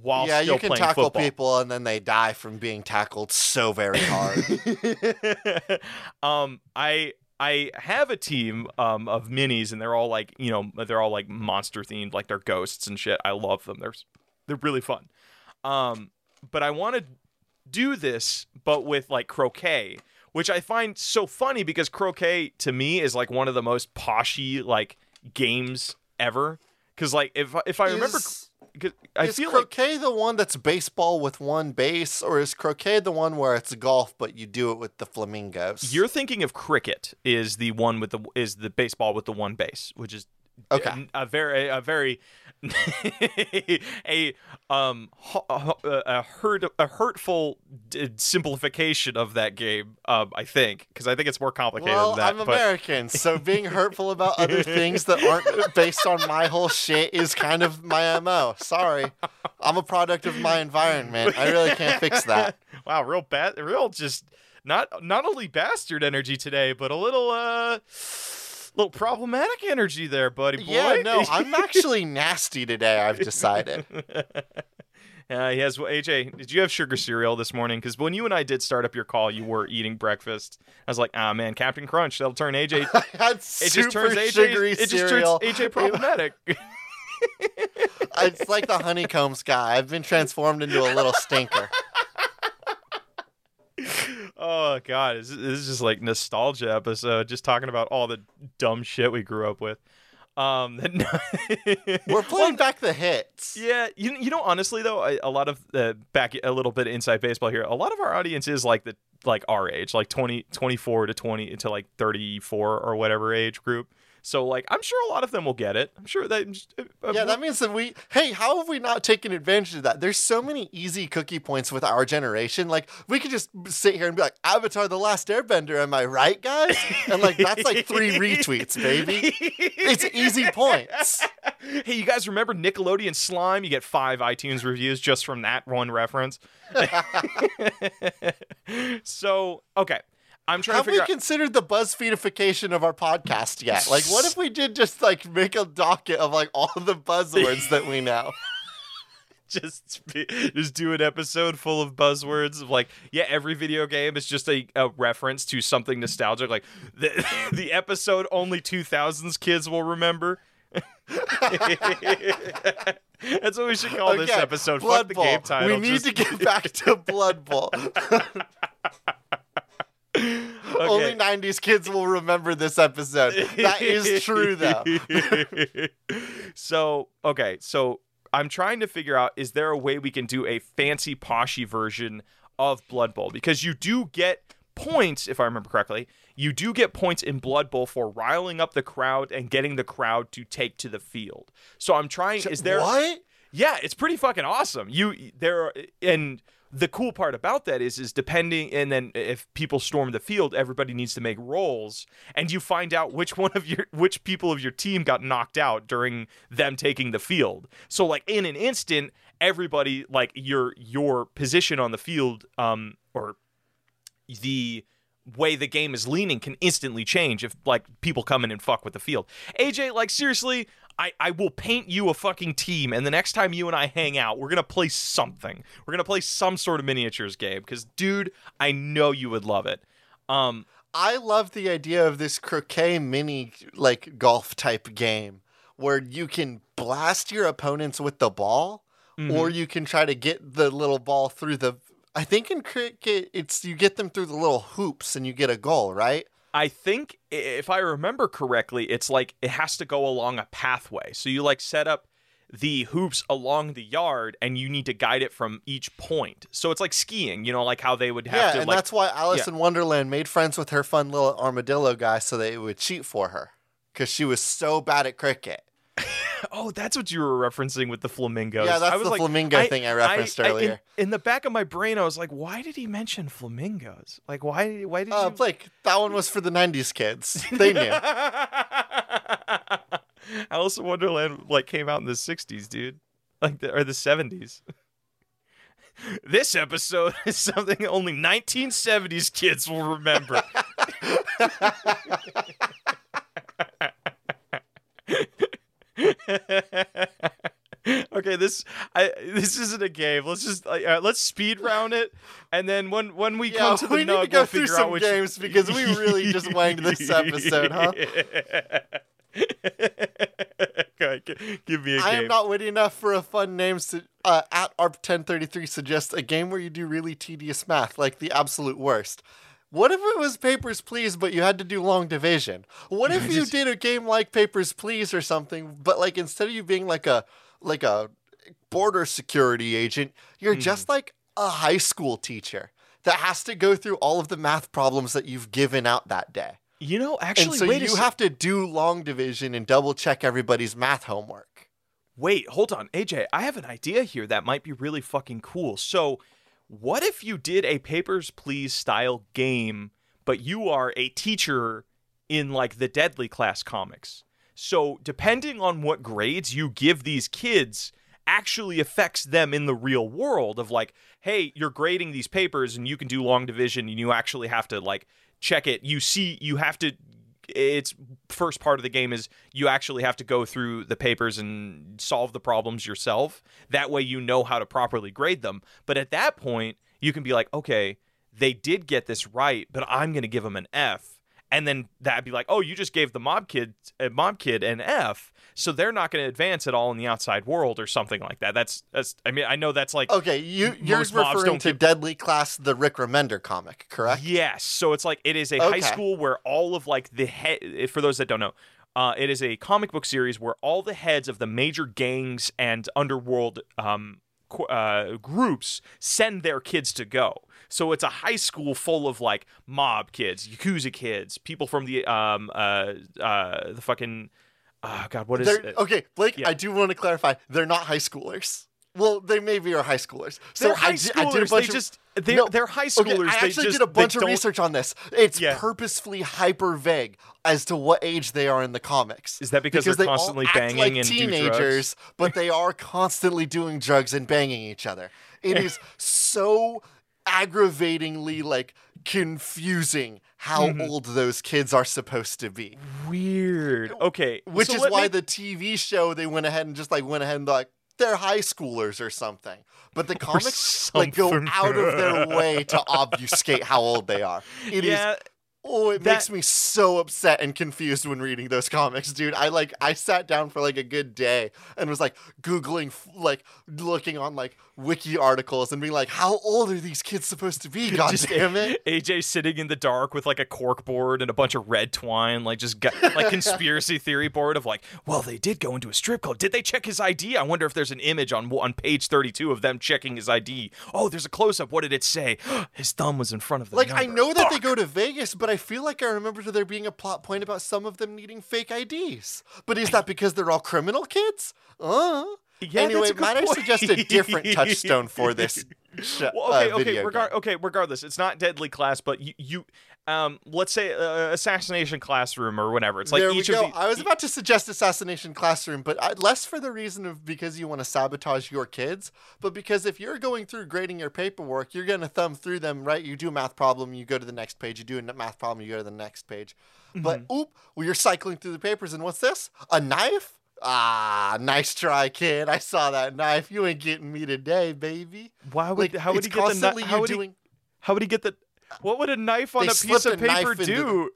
while yeah, still you can playing tackle football. people and then they die from being tackled so very hard. um, I I have a team um of minis, and they're all like you know they're all like monster themed, like they're ghosts and shit. I love them. They're they're really fun. Um, but I want to do this, but with like croquet, which I find so funny because croquet to me is like one of the most poshy like games ever. Because like if if I remember, Is- cause I is feel like croquet the one that's baseball with one base, or is croquet the one where it's golf but you do it with the flamingos? You're thinking of cricket is the one with the is the baseball with the one base, which is Okay. a, a very a very a um a, a hurt a hurtful d- simplification of that game. Um, I think because I think it's more complicated well, than that. I'm but American, so being hurtful about other things that aren't based on my whole shit is kind of my mo. Sorry, I'm a product of my environment. I really can't fix that. wow, real bad, real just not not only bastard energy today, but a little uh. Little problematic energy there, buddy boy. Yeah, no, I'm actually nasty today. I've decided. Uh, he has AJ. Did you have sugar cereal this morning? Because when you and I did start up your call, you were eating breakfast. I was like, ah man, Cap'n Crunch. That'll turn AJ. It just turns AJ. sugary It just turns AJ problematic. it's like the honeycombs guy. I've been transformed into a little stinker. Oh god, this, this is just like nostalgia episode. Just talking about all the dumb shit we grew up with. Um, We're playing back the hits. Yeah, you you know honestly though, I, a lot of uh, back a little bit of inside baseball here. A lot of our audience is like the like our age, like 20 24 to 20 to like 34 or whatever age group. So like I'm sure a lot of them will get it. I'm sure that uh, Yeah, that means that we. Hey, how have we not taken advantage of that? There's so many easy cookie points with our generation. Like we could just sit here and be like, "Avatar: The Last Airbender." Am I right, guys? And like that's like three retweets, baby. It's easy points. hey, you guys remember Nickelodeon Slime? You get five iTunes reviews just from that one reference. so, okay. I'm trying Have to we out. considered the BuzzFeedification of our podcast yet? Like, what if we did just like make a docket of like all the buzzwords that we know? just just do an episode full of buzzwords of like yeah every video game is just a, a reference to something nostalgic like the, the episode only 2000s kids will remember that's what we should call this episode Blood fuck the game title We need just- to get back to Blood Bowl. Only 90s kids will remember this episode. That is true, though. so okay, so I'm trying to figure out is there a way we can do a fancy poshy version of Blood Bowl because you do get points if I remember correctly. You do get points in Blood Bowl for riling up the crowd and getting the crowd to take to the field. So I'm trying. Is there? What? Yeah, it's pretty fucking awesome. You there and the cool part about that is is depending and then if people storm the field, everybody needs to make rolls and you find out which one of your which people of your team got knocked out during them taking the field. So like in an instant, everybody like your your position on the field um or the way the game is leaning can instantly change if like people come in and fuck with the field. AJ, like seriously, I, I will paint you a fucking team, and the next time you and I hang out, we're gonna play something. We're gonna play some sort of miniatures game. Because, dude, I know you would love it. Um, I love the idea of this croquet mini like golf type game where you can blast your opponents with the ball Mm-hmm. or you can try to get the little ball through the I think in cricket it's you get them through the little hoops and you get a goal, right? I think if I remember correctly, it's like it has to go along a pathway. So you like set up the hoops along the yard, and you need to guide it from each point. So it's like skiing, you know, like how they would have yeah, to and like that's why Alice yeah. in Wonderland made friends with her fun little armadillo guy so they would cheat for her cuz she was so bad at cricket. Oh, that's what you were referencing with the flamingos. Yeah, that's I was the like, flamingo thing I referenced in- earlier. in, the back of my brain, I was like, why did he mention flamingos? Like, why? Why did Uh, you? Blake, that one was for the 90s kids. They knew. Alice in Wonderland like came out in the '60s, dude, like the, or the '70s. This episode is something only 1970s kids will remember. okay, this I this isn't a game. Let's just like, uh, let's speed round it, and then when when we Yeah, come to the we need nug, to go we'll through figure some which games because we really just wanged this episode, huh? Okay, give me a I game. am not witty enough for a fun name. Su- uh, at ARP1033 suggests a game where you do really tedious math, like the absolute worst. What if it was Papers, Please, but you had to do long division? What if you did a game like Papers, Please or something, but like instead of you being like a like a border security agent, you're hmm. just like a high school teacher that has to go through all of the math problems that you've given out that day. you know, actually, and so wait you have to do long division and double check everybody's math homework. Wait, hold on, AJ. I have an idea here that might be really fucking cool. So, what if you did a Papers Please style game, but you are a teacher in like the Deadly Class comics? So, depending on what grades you give these kids, actually affects them in the real world of like, hey, you're grading these papers and you can do long division and you actually have to like check it. You see, you have to its first part of the game is you actually have to go through the papers and solve the problems yourself. That way you know how to properly grade them. But at that point, you can be like, okay, they did get this right, but I'm going to give them an F. And then that'd be like, oh, you just gave the mob kid, uh, mob kid an F, so they're not going to advance at all in the outside world or something like that. That's that's. I mean, I know that's like Okay, you you're referring to give- Deadly Class, the Rick Remender comic, correct? Yes. So it's like it is a high school where all of like the head. For those that don't know, uh, it is a comic book series where all the heads of the major gangs and underworld um, qu- uh, groups send their kids to go. So it's a high school full of like mob kids, yakuza kids, people from the um uh uh the fucking. Oh God, what is They're, it? okay, Blake, yeah. I do want to clarify. They're not high schoolers. Well, they maybe are high schoolers. So They're high I, di- I schoolers. did a bunch they of, just they're, No, they're high Okay, schoolers. I they actually just, did a bunch of don't- research on this. It's Yeah. purposefully hyper vague as to what age they are in the comics. Is that because, they're they constantly banging like and teenagers, but they are constantly doing drugs and banging each other. It is so aggravatingly like confusing how Mm-hmm. old those kids are supposed to be. Weird. Okay, Which so is why me- the TV show they went ahead and just like went ahead and like they're high schoolers or something. But the comics like go out of their way to obfuscate how old they are. It is yeah, Oh, it That- makes me so upset and confused when reading those comics, dude. I like I sat down for like a good day and was like googling like looking on like wiki articles and being like how old are these kids supposed to be? God Just- damn it. AJ sitting in the dark with like a cork board and a bunch of red twine, like just got, like conspiracy theory board of like, well, they did go into a strip club. Did they check his ID? I wonder if there's an image on on page 32 of them checking his ID. Oh, there's a close up. What did it say? his thumb was in front of the Like I know that they go to Vegas, but I feel like I remember there being a plot point about some of them needing fake IDs. But is that because they're all criminal kids? Uh. Yeah, anyway, that's a good might I suggest a different touchstone for this sh- Well, okay, uh, okay, regar- okay. Regardless, it's not deadly class, but you, you um, let's say uh, assassination classroom or whatever. It's like there each we go. of the. I was about to suggest assassination classroom, but I, less for the reason of because you want to sabotage your kids, but because if you're going through grading your paperwork, you're going to thumb through them, right? You do a math problem, you go to the next page. You do a math problem, you go to the next page. But Mm-hmm. oop, well, you're cycling through the papers, and what's this? A knife? Ah, nice try, kid. I saw that knife. You ain't getting me today, baby. Why would Like, how would he get the constantly kni- how you would he, doing? how would he get the what would a knife on They a piece of a paper do?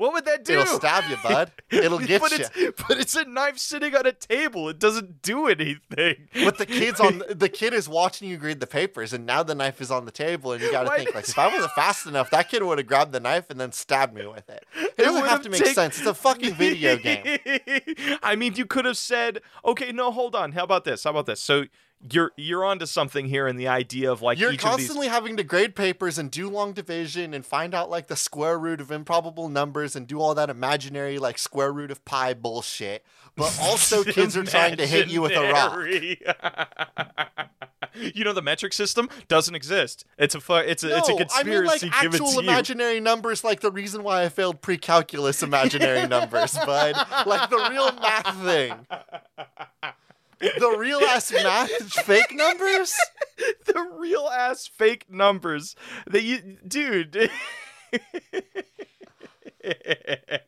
What would that do? It'll stab you, bud. It'll get but you. It's, but it's a knife sitting on a table. It doesn't do anything. But the kid's on the kid is watching you grade the papers, and now the knife is on the table, and you got to think like, if I wasn't fast enough, that kid would have grabbed the knife and then stabbed me with it. It doesn't have to make take- sense. It's a fucking video game. I mean, you could have said, "Okay, no, hold on. How about this? How about this?" So you're you're onto something here in the idea of like You're each of these. constantly having to grade papers and do long division and find out like the square root of improbable numbers and do all that imaginary like square root of pi bullshit. But also, kids are trying to hit you with a rock. You know the metric system doesn't exist. It's a fu- it's a it's a No, I mean like conspiracy actual to you. imaginary numbers, like the reason why I failed pre-calculus imaginary numbers, bud. Like the real math thing. The real ass math fake numbers? the real ass fake numbers that you dude.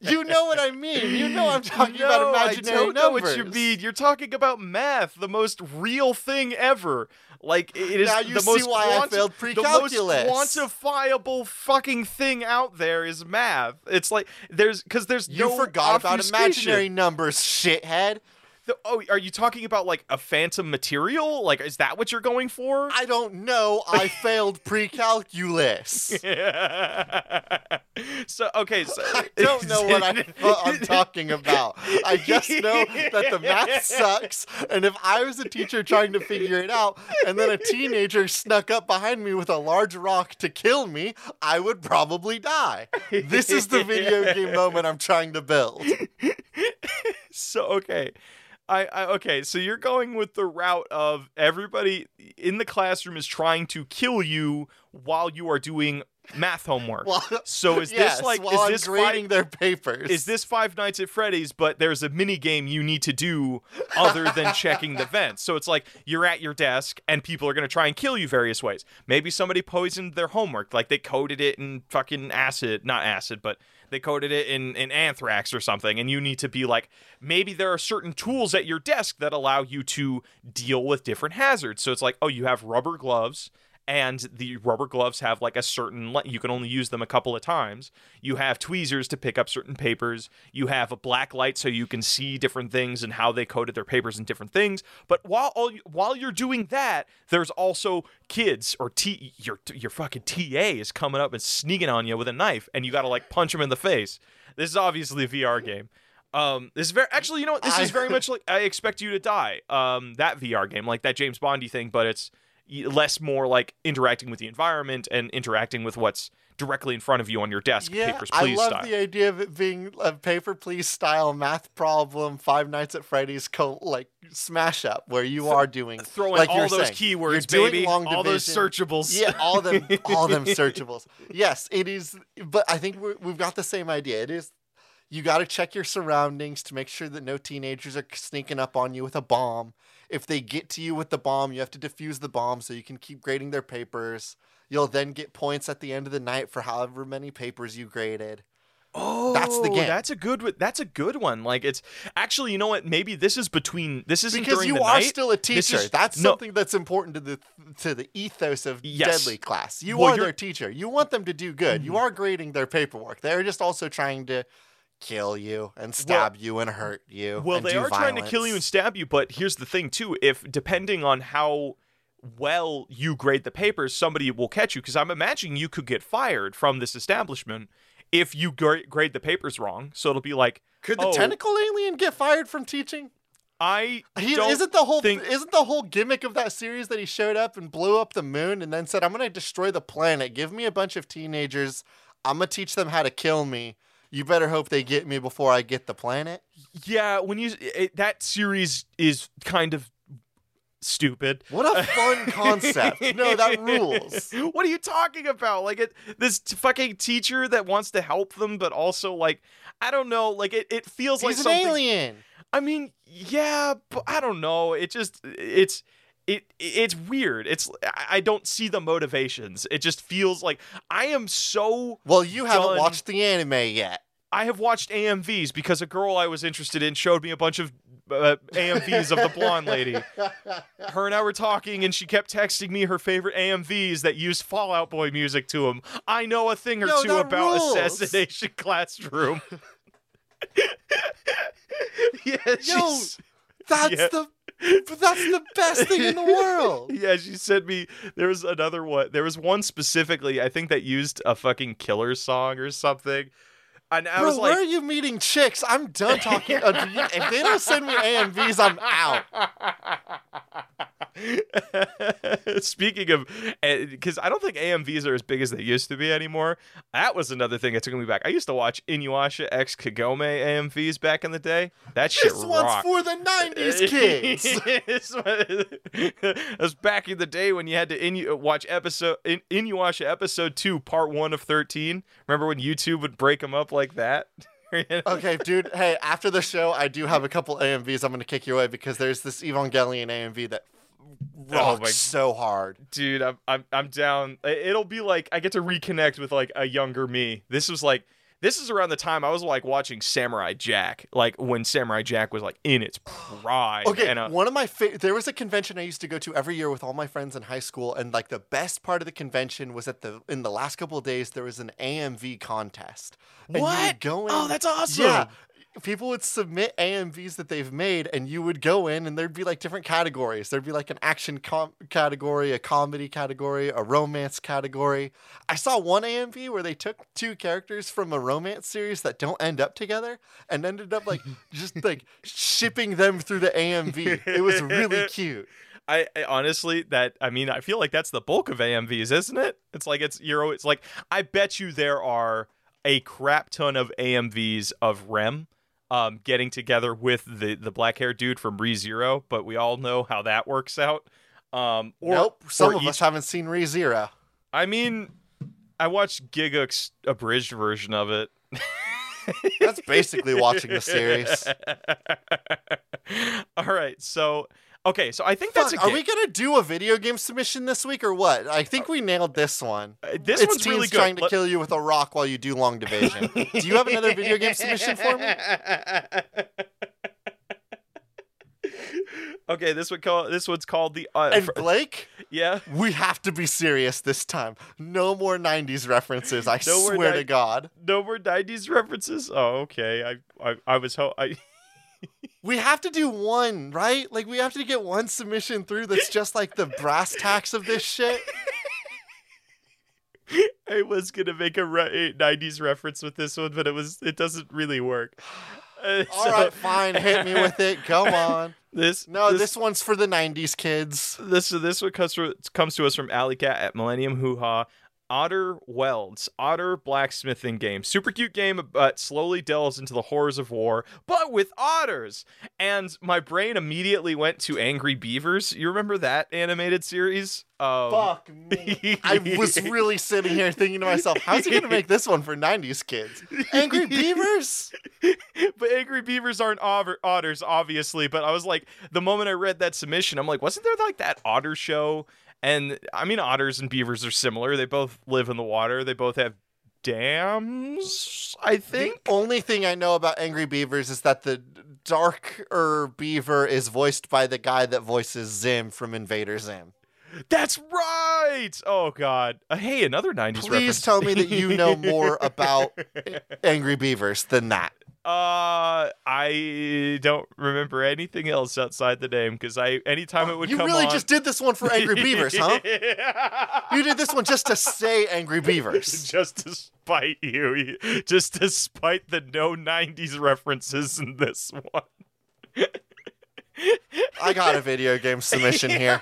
You know what I mean. You know I'm talking no, about imaginary I don't know numbers. what you mean. You're talking about math, the most real thing ever. Like it is Now you the see most why I failed pre-calculus. The most quantifiable fucking thing out there is math. It's like there's because there's You no forgot about imaginary numbers, shithead. The- oh, are you talking about like a phantom material? Like, is that what you're going for? I don't know. I failed pre-calculus. so okay, so I don't know what I, what I'm talking about. I just know that the math sucks, and if I was a teacher trying to figure it out, and then a teenager snuck up behind me with a large rock to kill me, I would probably die. This is the video game moment I'm trying to build. so okay. I, I okay, so you're going with the route of everybody in the classroom is trying to kill you while you are doing math homework. Well, so is yes, this like is I'm this grading five, their papers? is this Five Nights at Freddy's but there's a mini game you need to do other than checking the vents. So it's like you're at your desk and people are going to try and kill you various ways. Maybe somebody poisoned their homework like they coated it in fucking acid, not acid, but they coated it in, in anthrax or something, and you need to be like, maybe there are certain tools at your desk that allow you to deal with different hazards. So it's like, oh, you have rubber gloves, and the rubber gloves have like a certain you can only use them a couple of times. You have tweezers to pick up certain papers. You have a black light so you can see different things and how they coded their papers and different things. But while all, while you're doing that, there's also kids or T your your fucking TA is coming up and sneaking on you with a knife, and you got to like punch him in the face. This is obviously a VR game. Um, this is very actually, you know what? This is very much like I expect you to die. Um, that VR game, like that James Bondy thing, but it's less more like interacting with the environment and interacting with what's directly in front of you on your desk. Yeah, papers, I please love style. the idea of it being a paper please style math problem, Five Nights at Freddy's co- like smash up where you are doing Throwing like all those saying, keywords, you're doing baby, all those searchables. Yeah, all them, all them searchables. Yes, it is. But I think we're, we've got the same idea. It is. You got to check your surroundings to make sure that no teenagers are sneaking up on you with a bomb. If they get to you with the bomb, you have to defuse the bomb so you can keep grading their papers. You'll then get points at the end of the night for however many papers you graded. Oh, That's the oh, game. That's a good. one- That's a good one. Like it's actually, you know what? Maybe this is between. This isn't because you are night. still a teacher. is- That's no. something that's important to the to the ethos of Yes. Deadly Class. You Well, are their teacher. You want them to do good. You mm-hmm. are grading their paperwork. They're just also trying to kill you and stab you and hurt you. Well, they are trying to kill you and stab you, but here's the thing too: if depending on how well you grade the papers, somebody will catch you. Because I'm imagining you could get fired from this establishment if you grade the papers wrong. So it'll be like, Could the oh, tentacle alien get fired from teaching? I He, don't isn't the whole think- isn't the whole gimmick of that series that he showed up and blew up the moon and then said, "I'm going to destroy the planet. Give me a bunch of teenagers. I'm going to teach them how to kill me. You better hope they get me before I get the planet." Yeah, when you it, that series is kind of stupid. What a fun concept! No, that rules. What are you talking about? Like it, this t- fucking teacher that wants to help them, but also like I don't know. Like it, it feels like He's an something. alien. I mean, yeah, but I don't know. It just it's it it's weird. It's I don't see the motivations. It just feels like I am so Well, you haven't watched the anime yet. I have watched AMVs because a girl I was interested in showed me a bunch of uh, AMVs of the blonde lady. Her and I were talking, and she kept texting me her favorite AMVs that used Fall Out Boy music to them. I know a thing or Yo, two about rules. Assassination Classroom. yeah, Yo, That's Yeah. the but that's the best thing in the world. yeah, she sent me. There was another one. There was one specifically. I think that used a fucking killer song or something. And I Bro, was where are you meeting chicks? I'm done talking. uh, if they don't send me AMVs, I'm out. Speaking of, because I don't think AMVs are as big as they used to be anymore. That was another thing that took me back. I used to watch Inuyasha X Kagome AMVs back in the day. That shit This one's for the '90s kids. it was back in the day when you had to Inu- watch episode in, Inuyasha episode two, part one of thirteen. Remember when YouTube would break them up like that? Okay, dude. Hey, after the show, I do have a couple AMVs. I'm gonna kick your way because there's this Evangelion AMV that oh rocks Oh my- so hard. dude I'm, I'm i'm down it'll be like i get to reconnect with like a younger me this was like this is around the time i was like watching samurai jack like when samurai jack was like in its prime Okay, and uh, one of my fa- there was a convention I used to go to every year with all my friends in high school, and like the best part of the convention was that the in the last couple of days there was an AMV contest. And you would What? go in, Oh, that's awesome. Yeah. People would submit AMVs that they've made, and you would go in, and there'd be like different categories. There'd be like an action com- category, a comedy category, a romance category. I saw one AMV where they took two characters from a romance series that don't end up together and ended up like just like shipping them through the AMV. It was really cute. I, I honestly that i mean i feel like that's the bulk of amvs isn't it it's like it's you're it's like i bet you there are a crap ton of amvs of rem um, getting together with the the black haired dude from ReZero, but we all know how that works out. Um, or, nope, some or of each- us haven't seen ReZero. I mean, I watched Giga's abridged version of it. That's basically watching the series. All right, so okay, so I think that's Fuck, a are we gonna do a video game submission this week or what? I think we nailed this one. Uh, this it's one's really good. trying to Let- kill you with a rock while you do long division. do you have another video game submission for me? okay, this one call this one's called the uh, And Blake, yeah. we have to be serious this time. No more '90s references. I No swear to God. No more '90s references. Oh, okay. I I, I was ho- I We have to do one, right? Like we have to get one submission through that's just like the brass tacks of this shit. I was gonna make a re- 90s reference with this one, but it was it doesn't really work. Uh, All so right, fine. Hit me with it. Go on. This No, this, one's for the '90s kids. this this one comes to, comes to us from Alley Cat at Millennium Hoo Ha. Otter Welds, Otter blacksmithing game. Super cute game, but slowly delves into the horrors of war, but with otters. And my brain immediately went to Angry Beavers. You remember that animated series? Um, Fuck me. I was really sitting here thinking to myself, how's he gonna make this one for '90s kids? Angry Beavers? but angry beavers aren't otters, obviously. But I was like, the moment I read that submission, I'm like, wasn't there like that otter show? And I mean, otters and beavers are similar. They both live in the water. They both have dams. I think. The only thing I know about Angry Beavers is that the darker beaver is voiced by the guy that voices Zim from Invader Zim. That's right. Oh God. Uh, hey, another '90s Please reference. tell me that you know more about Angry Beavers than that. Uh, I don't remember anything else outside the name because I anytime it would You come really on. just did this one for Angry Beavers, huh? You did this one just to say Angry Beavers. just to spite you, just to spite the no '90s references in this one. I got a video game submission here.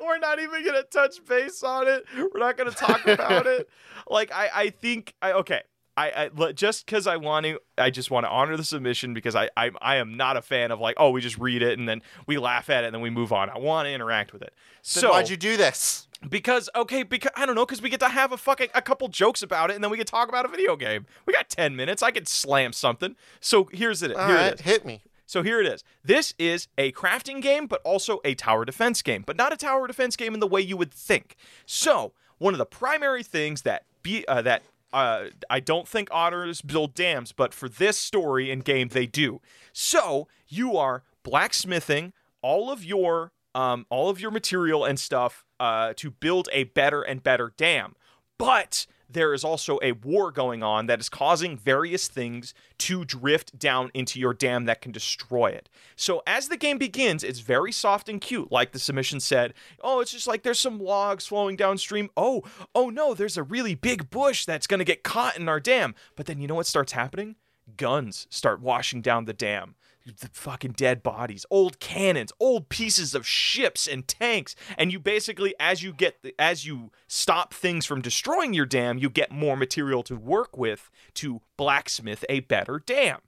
We're not even gonna touch base on it. We're not gonna talk about it. Like I, I think I okay. I, I just because I want to, I just want to honor the submission because I, I, I am not a fan of like, oh, we just read it and then we laugh at it and then we move on. I want to interact with it. So So why'd you do this? because okay, because I don't know, because we get to have a fucking a couple jokes about it and then we can talk about a video game. We got ten minutes. I could slam something. So here's it. All here right, it is. hit me. So here it is. This is a crafting game, but also a tower defense game, but not a tower defense game in the way you would think. So one of the primary things that be uh, that uh, I don't think otters build dams, but for this story and game they do. So you are blacksmithing all of your um, all of your material and stuff uh, to build a better and better dam. But there is also a war going on that is causing various things to drift down into your dam that can destroy it. So as the game begins, it's very soft and cute, like the submission said. Oh, it's just like there's some logs flowing downstream. Oh, oh no, there's a really big bush that's gonna get caught in our dam. But then you know what starts happening? Guns start washing down the dam the fucking dead bodies, old cannons, old pieces of ships and tanks, and you basically as you get the, as you stop things from destroying your dam, you get more material to work with to blacksmith a better dam.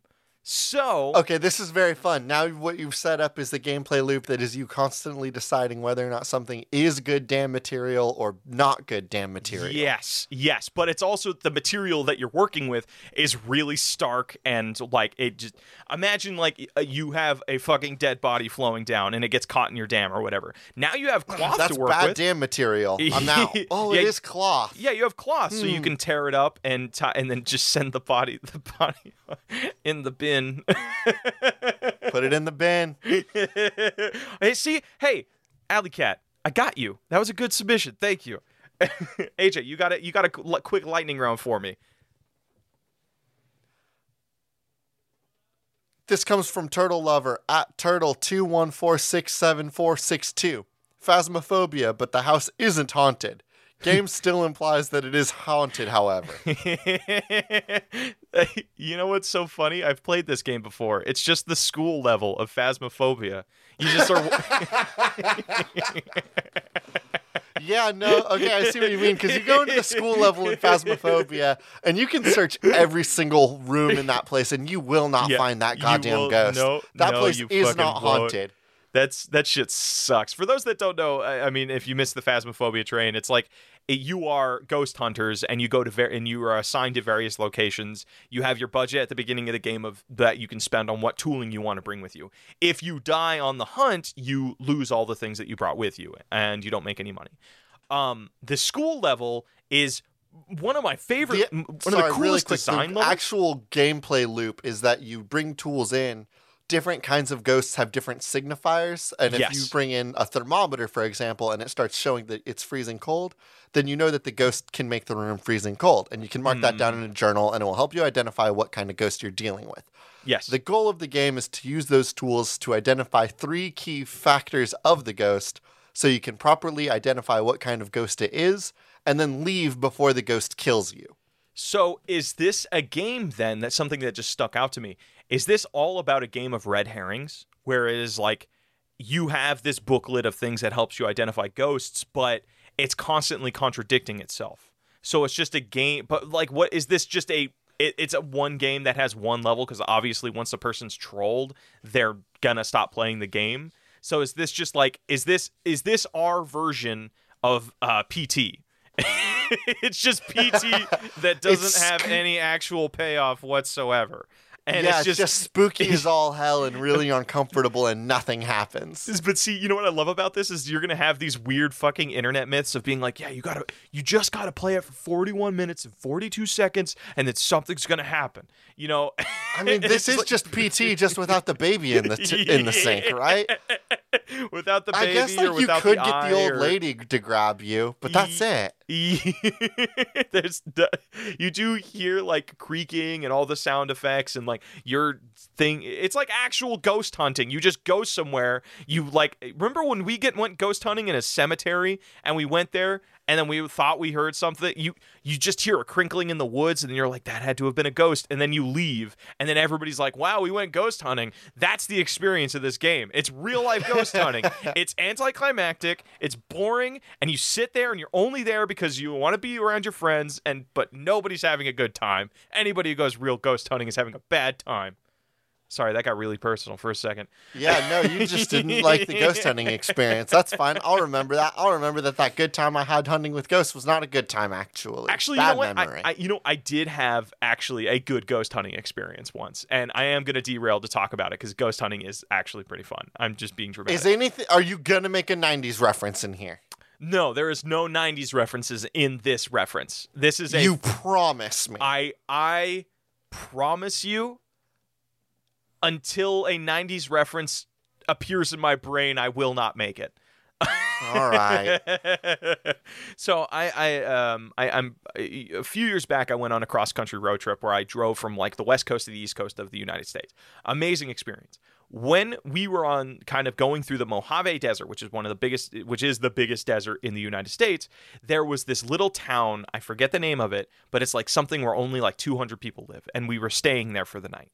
So Okay, this is very fun. Now what you've set up is the gameplay loop that is you constantly deciding whether or not something is good damn material or not good damn material. Yes, yes, but it's also the material that you're working with is really stark and like it just imagine like uh, you have a fucking dead body flowing down and it gets caught in your dam or whatever. Now you have cloth That's to work bad with. dam material. I'm out. Oh, Yeah, it is cloth. Yeah, you have cloth, so Hmm. you can tear it up and tie, and then just send the body the body in the bin. Put it in the bin. hey, see, hey, Alley Cat, I got you. That was a good submission. Thank you, AJ. You got it. You got a quick lightning round for me. This comes from Turtle Lover at Turtle two one four six seven four six two. Phasmophobia, but the house isn't haunted. Game still implies that it is haunted, however. you know what's so funny? I've played this game before. It's just the school level of phasmophobia. You just are. Yeah, no, okay, I see what you mean. Because you go into the school level in Phasmophobia, and you can search every single room in that place, and you will not Yeah, find that goddamn will- ghost. no, that no, place is not haunted. That's that shit sucks. For those that don't know, I, I mean, if you missed the phasmophobia train, it's like it, you are ghost hunters and you go to ver- and you are assigned to various locations. You have your budget at the beginning of the game of that you can spend on what tooling you want to bring with you. If you die on the hunt, you lose all the things that you brought with you and you don't make any money. Um, the school level is one of my favorite, The- one sorry, of the really coolest quick, design the levels. actual gameplay loop is that you bring tools in. Different kinds of ghosts have different signifiers, and if you bring in a thermometer, for example, and it starts showing that it's freezing cold, then you know that the ghost can make the room freezing cold, and you can mark that Hmm. down in a journal, and it will help you identify what kind of ghost you're dealing with. yes, The goal of the game is to use those tools to identify three key factors of the ghost so you can properly identify what kind of ghost it is and then leave before the ghost kills you. So is this a game then? That's something that just stuck out to me. Is this all about a game of red herrings, where it is like you have this booklet of things that helps you identify ghosts, but it's constantly contradicting itself. So it's just a game, but like, what is this? Just a it, it's a one game that has one level because obviously once a person's trolled, they're gonna stop playing the game. So is this just like is this is this our version of uh, PT? it's just PT that doesn't It's have any actual payoff whatsoever. And yeah, it's just, spooky as all hell and really uncomfortable, and nothing happens. But see, you know what I love about this is you're gonna have these weird fucking internet myths of being like, yeah, you gotta, you just gotta play it for 41 minutes and 42 seconds, and then something's gonna happen. You know, I mean, this is like- just PT, just without the baby in the t- in the sink, right? without the baby, I guess or like you could the get the old or- lady to grab you, but that's it. There's you do hear like creaking and all the sound effects and like your thing. It's like actual ghost hunting. You just go somewhere. You like remember when we get went ghost hunting in a cemetery and we went there and then we thought we heard something. You you just hear a crinkling in the woods and you're like that had to have been a ghost and then you leave and then everybody's like wow we went ghost hunting. That's the experience of this game. It's real life ghost hunting. It's anticlimactic. It's boring and you sit there and you're only there because you want to be around your friends and but nobody's having a good time. Anybody who goes real ghost hunting is having a bad time. Sorry, that got really personal for a second. Yeah, no, you just didn't like the ghost hunting experience. That's fine. I'll remember that. I'll remember that that good time I had hunting with ghosts was not a good time, actually. Actually, you Bad know what? I, I, you know, I did have actually a good ghost hunting experience once, and I am going to derail to talk about it because ghost hunting is actually pretty fun. I'm just being dramatic. is anything? Are you gonna make a '90s reference in here? no, there is no '90s references in this reference. This is a You promise me. I I promise you until a 90s reference appears in my brain I will not make it. All right. so I, I, um, I, I'm a few years back. I went on a cross country road trip where I drove from like the west coast to the east coast of the United States. Amazing experience. When we were on kind of going through the Mojave Desert, which is one of the biggest, which is the biggest desert in the United States, there was this little town. I forget the name of it, but it's like something where only like 200 people live, and we were staying there for the night.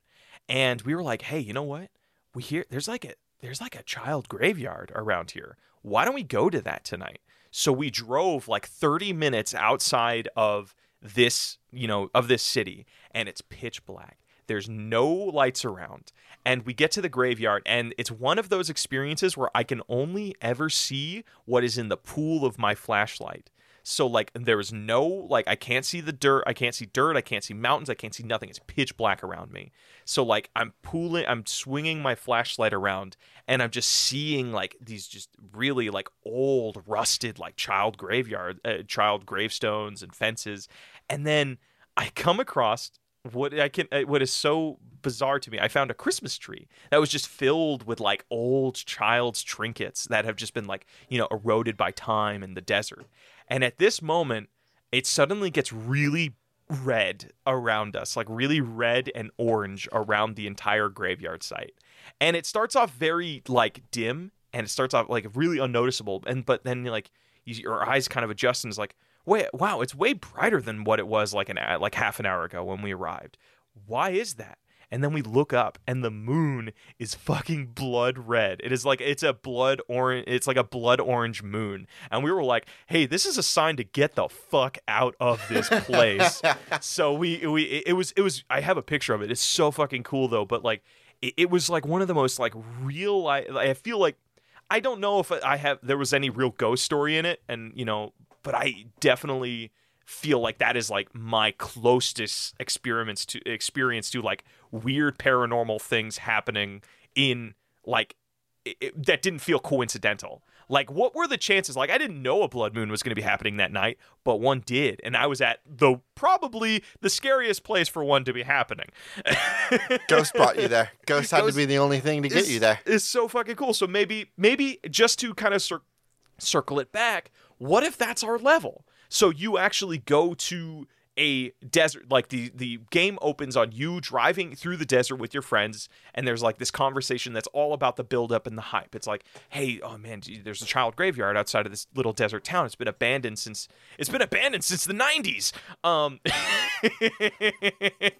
And we were like, hey, you know what? We hear there's like a there's like a child graveyard around here. Why don't we go to that tonight? So we drove like 30 minutes outside of this, you know, of this city and it's pitch black. There's no lights around. And we get to the graveyard and it's one of those experiences where I can only ever see what is in the pool of my flashlight. So like there is no like I can't see the dirt, I can't see dirt, I can't see mountains, I can't see nothing. It's pitch black around me. So like I'm pooling, I'm swinging my flashlight around, and I'm just seeing like these just really like old, rusted like child graveyard, uh, child gravestones and fences, and then I come across what I can, uh, what is so bizarre to me. I found a Christmas tree that was just filled with like old child's trinkets that have just been like you know eroded by time and the desert. And at this moment, it suddenly gets really red around us, like really red and orange around the entire graveyard site. And it starts off very like dim and it starts off like really unnoticeable. And but then like you, your eyes kind of adjust and it's like, wait, wow, it's way brighter than what it was like an like half an hour ago when we arrived. Why is that? And then we look up and the moon is fucking blood red. It is like it's a blood orange it's like a blood orange moon. And we were like, "Hey, this is a sign to get the fuck out of this place." so we we it was it was I have a picture of it. It's so fucking cool though, but like it, it was like one of the most like real I I feel like I don't know if I have there was any real ghost story in it and you know, but I definitely feel like that is like my closest experiments to experience to like weird paranormal things happening in like it, it- that didn't feel coincidental. Like what were the chances? Like I didn't know a blood moon was going to be happening that night, but one did, and I was at the probably the scariest place for one to be happening. Ghost brought you there. Ghost had to be the only thing to get you there. Is so fucking cool. So maybe maybe just to kind of cir- circle it back, what if that's our level? So you actually go to a desert like the the game opens on you driving through the desert with your friends and there's like this conversation that's all about the build up and the hype it's like hey oh man there's a child graveyard outside of this little desert town it's been abandoned since it's been abandoned since the 90s um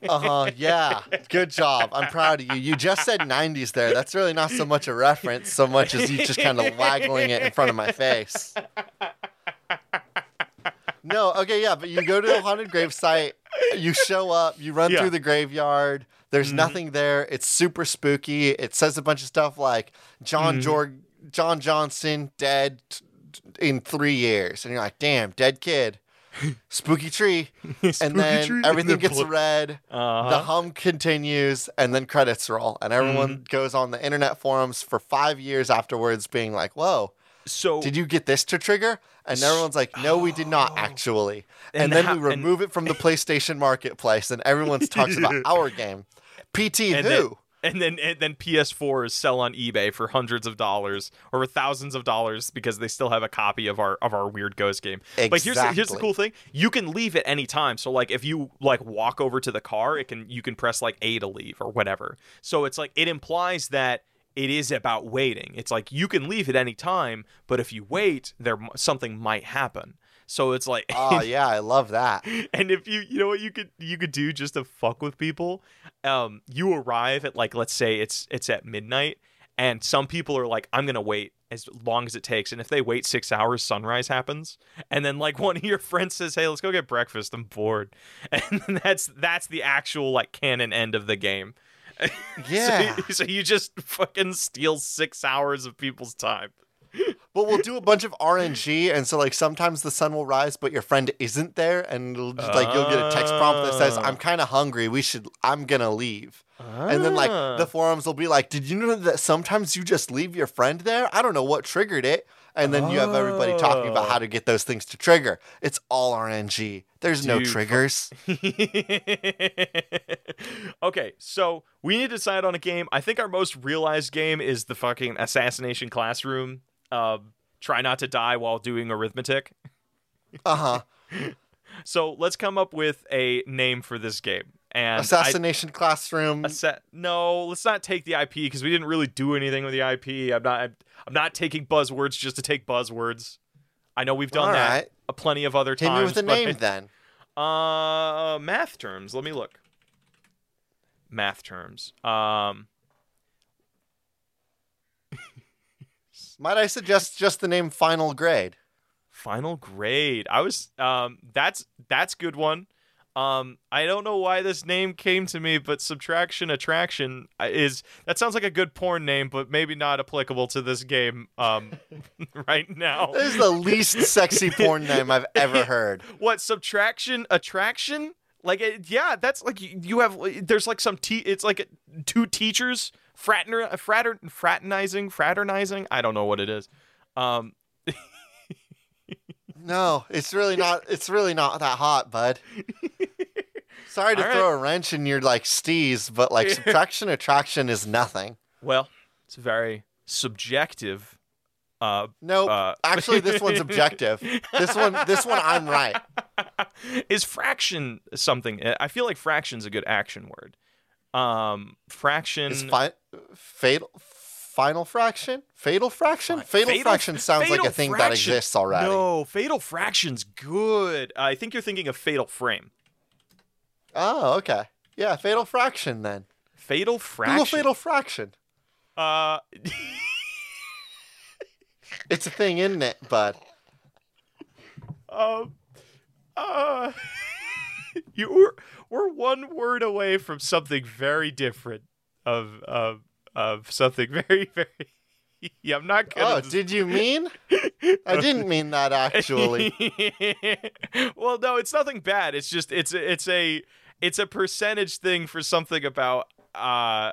Uh huh. Yeah. Good job. I'm proud of you. You just said 90s there. That's really not so much a reference, so much as you just kind of waggling it in front of my face. No. Okay. Yeah. But you go to the haunted grave site. You show up. You run Yeah. through the graveyard. There's Mhm. nothing there. It's super spooky. It says a bunch of stuff like John Mhm. Jorg, John Johnson dead t- t- in three years, and you're like, damn, dead kid. spooky tree, and then tree, everything gets blood. red. Uh-huh. The hum continues, and then credits roll, and everyone Mm-hmm. goes on the internet forums for five years afterwards, being like, "Whoa, so did you get this to trigger?" And everyone's like, "No, we did not oh. actually." And, And then how- we remove it from the PlayStation Marketplace, and everyone talks about our game. PT and who? then, and then and then PS4s sell on eBay for hundreds of dollars or thousands of dollars because they still have a copy of our of our weird ghost game. But here's the, here's the cool thing: you can leave at any time. So like if you like walk over to the car, it can you can press like A to leave or whatever. So it's like it implies that it is about waiting. It's like you can leave at any time, but if you wait, there something might happen. So it's like Oh yeah, I love that. and if you you know what you could you could do just to fuck with people um you arrive at like let's say it's it's at midnight and some people are like i'm gonna wait as long as it takes and if they wait six hours sunrise happens and then like one of your friends says hey let's go get breakfast i'm bored and that's that's the actual like canon end of the game Yeah. so, so you just fucking steal six hours of people's time But we'll do a bunch of RNG, and so like sometimes the sun will rise, but your friend isn't there, and just, like you'll get a text prompt that says, Ah. "I'm kind of hungry. We should. I'm gonna leave." And then like Ah. the forums will be like, "Did you know that sometimes you just leave your friend there? I don't know what triggered it." And then you have everybody talking about Oh. how to get those things to trigger. It's all RNG. There's no triggers. okay, so we need to decide on a game. I think our most realized game is the fucking Assassination Classroom. Uh, try not to die while doing arithmetic. Uh huh. So let's come up with a name for this game. And I- Assassination classroom. Assa- no, let's not take the IP because we didn't really do anything with the IP. I'm not. I'm not taking buzzwords just to take buzzwords. I know we've done All that right. a plenty of other Hit me times. with a but- name then. Uh, math terms. Let me look. Math terms. Um, Might I suggest just the name Final Grade? final grade. I was. Um, that's that's good one. Um, I don't know why this name came to me, but subtraction attraction is that sounds like a good porn name, but maybe not applicable to this game. Um, right now. This is the least sexy porn name I've ever heard. what subtraction attraction like it, yeah that's like you, have there's like some te- it's like two teachers fraterner, frater, fraternizing fraternizing i don't know what it is um No, it's really not. It's really not that hot, bud. Sorry to All throw a wrench in your like steez, but like subtraction attraction is nothing. well it's very subjective uh Nope. Uh, Actually, this one's objective. This one, this one, I'm right. is fraction something i feel like fraction's a good action word um fraction Is fi- fatal, final fraction, fatal fraction, fatal, Fatal- fraction sounds like a thing that exists already. no fatal fraction's good i think you're thinking of fatal frame Oh, okay. Yeah, fatal fraction then. fatal fraction Google fatal fraction. Uh, It's a thing, isn't it, bud? um, uh, you were we're one word away from something very different. Of of of something very very. Yeah, I'm not gonna. Oh, did you mean? I didn't mean that actually. well, no, it's nothing bad. It's just it's a- it's a it's a percentage thing for something about uh,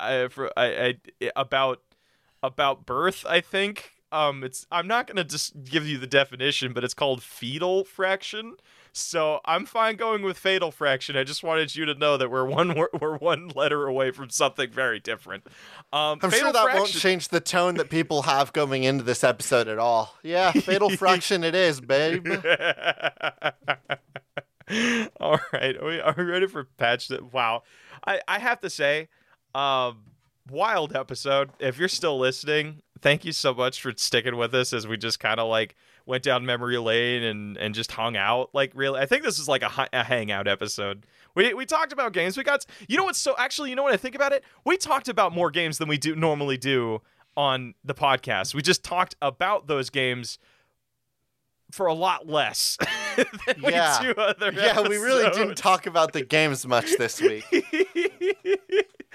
I, for, I, I about about birth. I think um, it's I'm not gonna just give you the definition, but it's called fetal fraction. So I'm fine going with fatal fraction. I just wanted you to know that we're one we're one letter away from something very different. Um, I'm sure that won't change the tone that people have going into this episode at all. Yeah, fatal fraction it is, babe. All right, are we, are we ready for patch? That wow, I I have to say, um, wild episode. If you're still listening, thank you so much for sticking with us as we just kind of like went down memory lane and and just hung out. Like really, I think this is like a, a hangout episode. We we talked about games. We got you know what's so actually you know what I think about it. We talked about more games than we do normally do on the podcast. We just talked about those games for a lot less Yeah. we do other Yeah, we really didn't talk about the games much this week.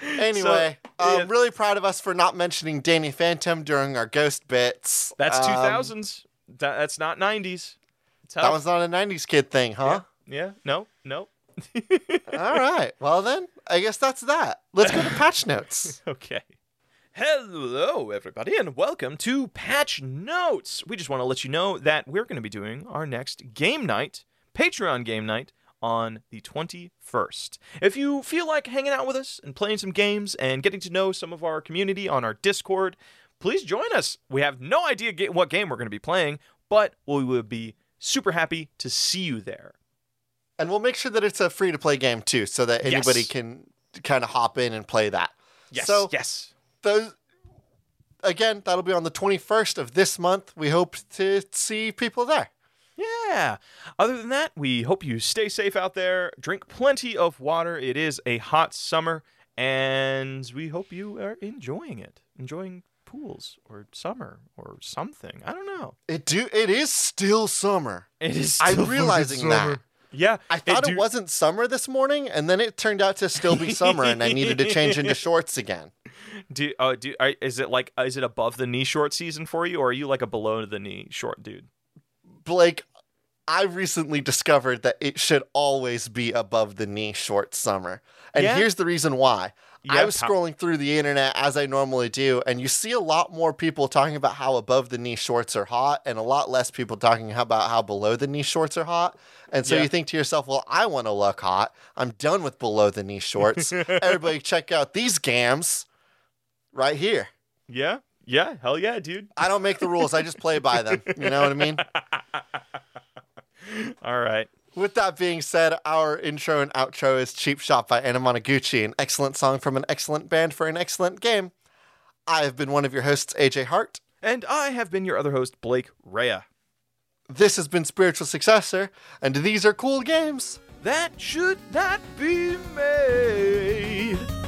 Anyway, So, um, yeah. really proud of us for not mentioning Danny Phantom during our ghost bits. That's Um, two thousands. That, that's not nineties. tough. That was not a 90s kid thing, huh? yeah. No. No. All right. Well, then, I guess that's that. Let's go to patch notes. Okay. Hello, everybody, and welcome to Patch Notes. We just want to let you know that we're going to be doing our next game night, Patreon game night, on the 21st. If you feel like hanging out with us and playing some games and getting to know some of our community on our Discord, please join us. We have no idea what game we're going to be playing, but we would be super happy to see you there. And we'll make sure that it's a free to play game too, so that anybody Yes. can kind of hop in and play that. Yes. So, yes. Those again, that'll be on the 21st of this month. We hope to see people there. Yeah. Other than that, we hope you stay safe out there. Drink plenty of water. It is a hot summer, and we hope you are enjoying it. Enjoying pools or summer or something. I don't know. It do it is still summer. It is. I'm realizing that. Yeah. I thought it, do- wasn't summer this morning, and then it turned out to still be summer, and I needed to change into shorts again. Do, uh, do, are, is it like, is it above the knee short season for you, or are you like a below the knee short dude? Blake, I recently discovered that it should always be above the knee short summer. And Yeah? here's the reason why. I was scrolling through the internet as I normally do, and you see a lot more people talking about how above the knee shorts are hot, and a lot less people talking about how below the knee shorts are hot. And so Yeah. you think to yourself, well, I want to look hot. I'm done with below the knee shorts. Everybody, check out these gams right here. Yeah. Yeah. Hell yeah, dude. I don't make the rules, I just play by them. You know what I mean? All right. With that being said, our intro and outro is Cheap Shot by Anna Monoguchi, an excellent song from an excellent band for an excellent game. I have been one of your hosts, AJ Hart. And I have been your other host, Blake Rea. This has been Spiritual Successor, and these are cool games. that should not be made.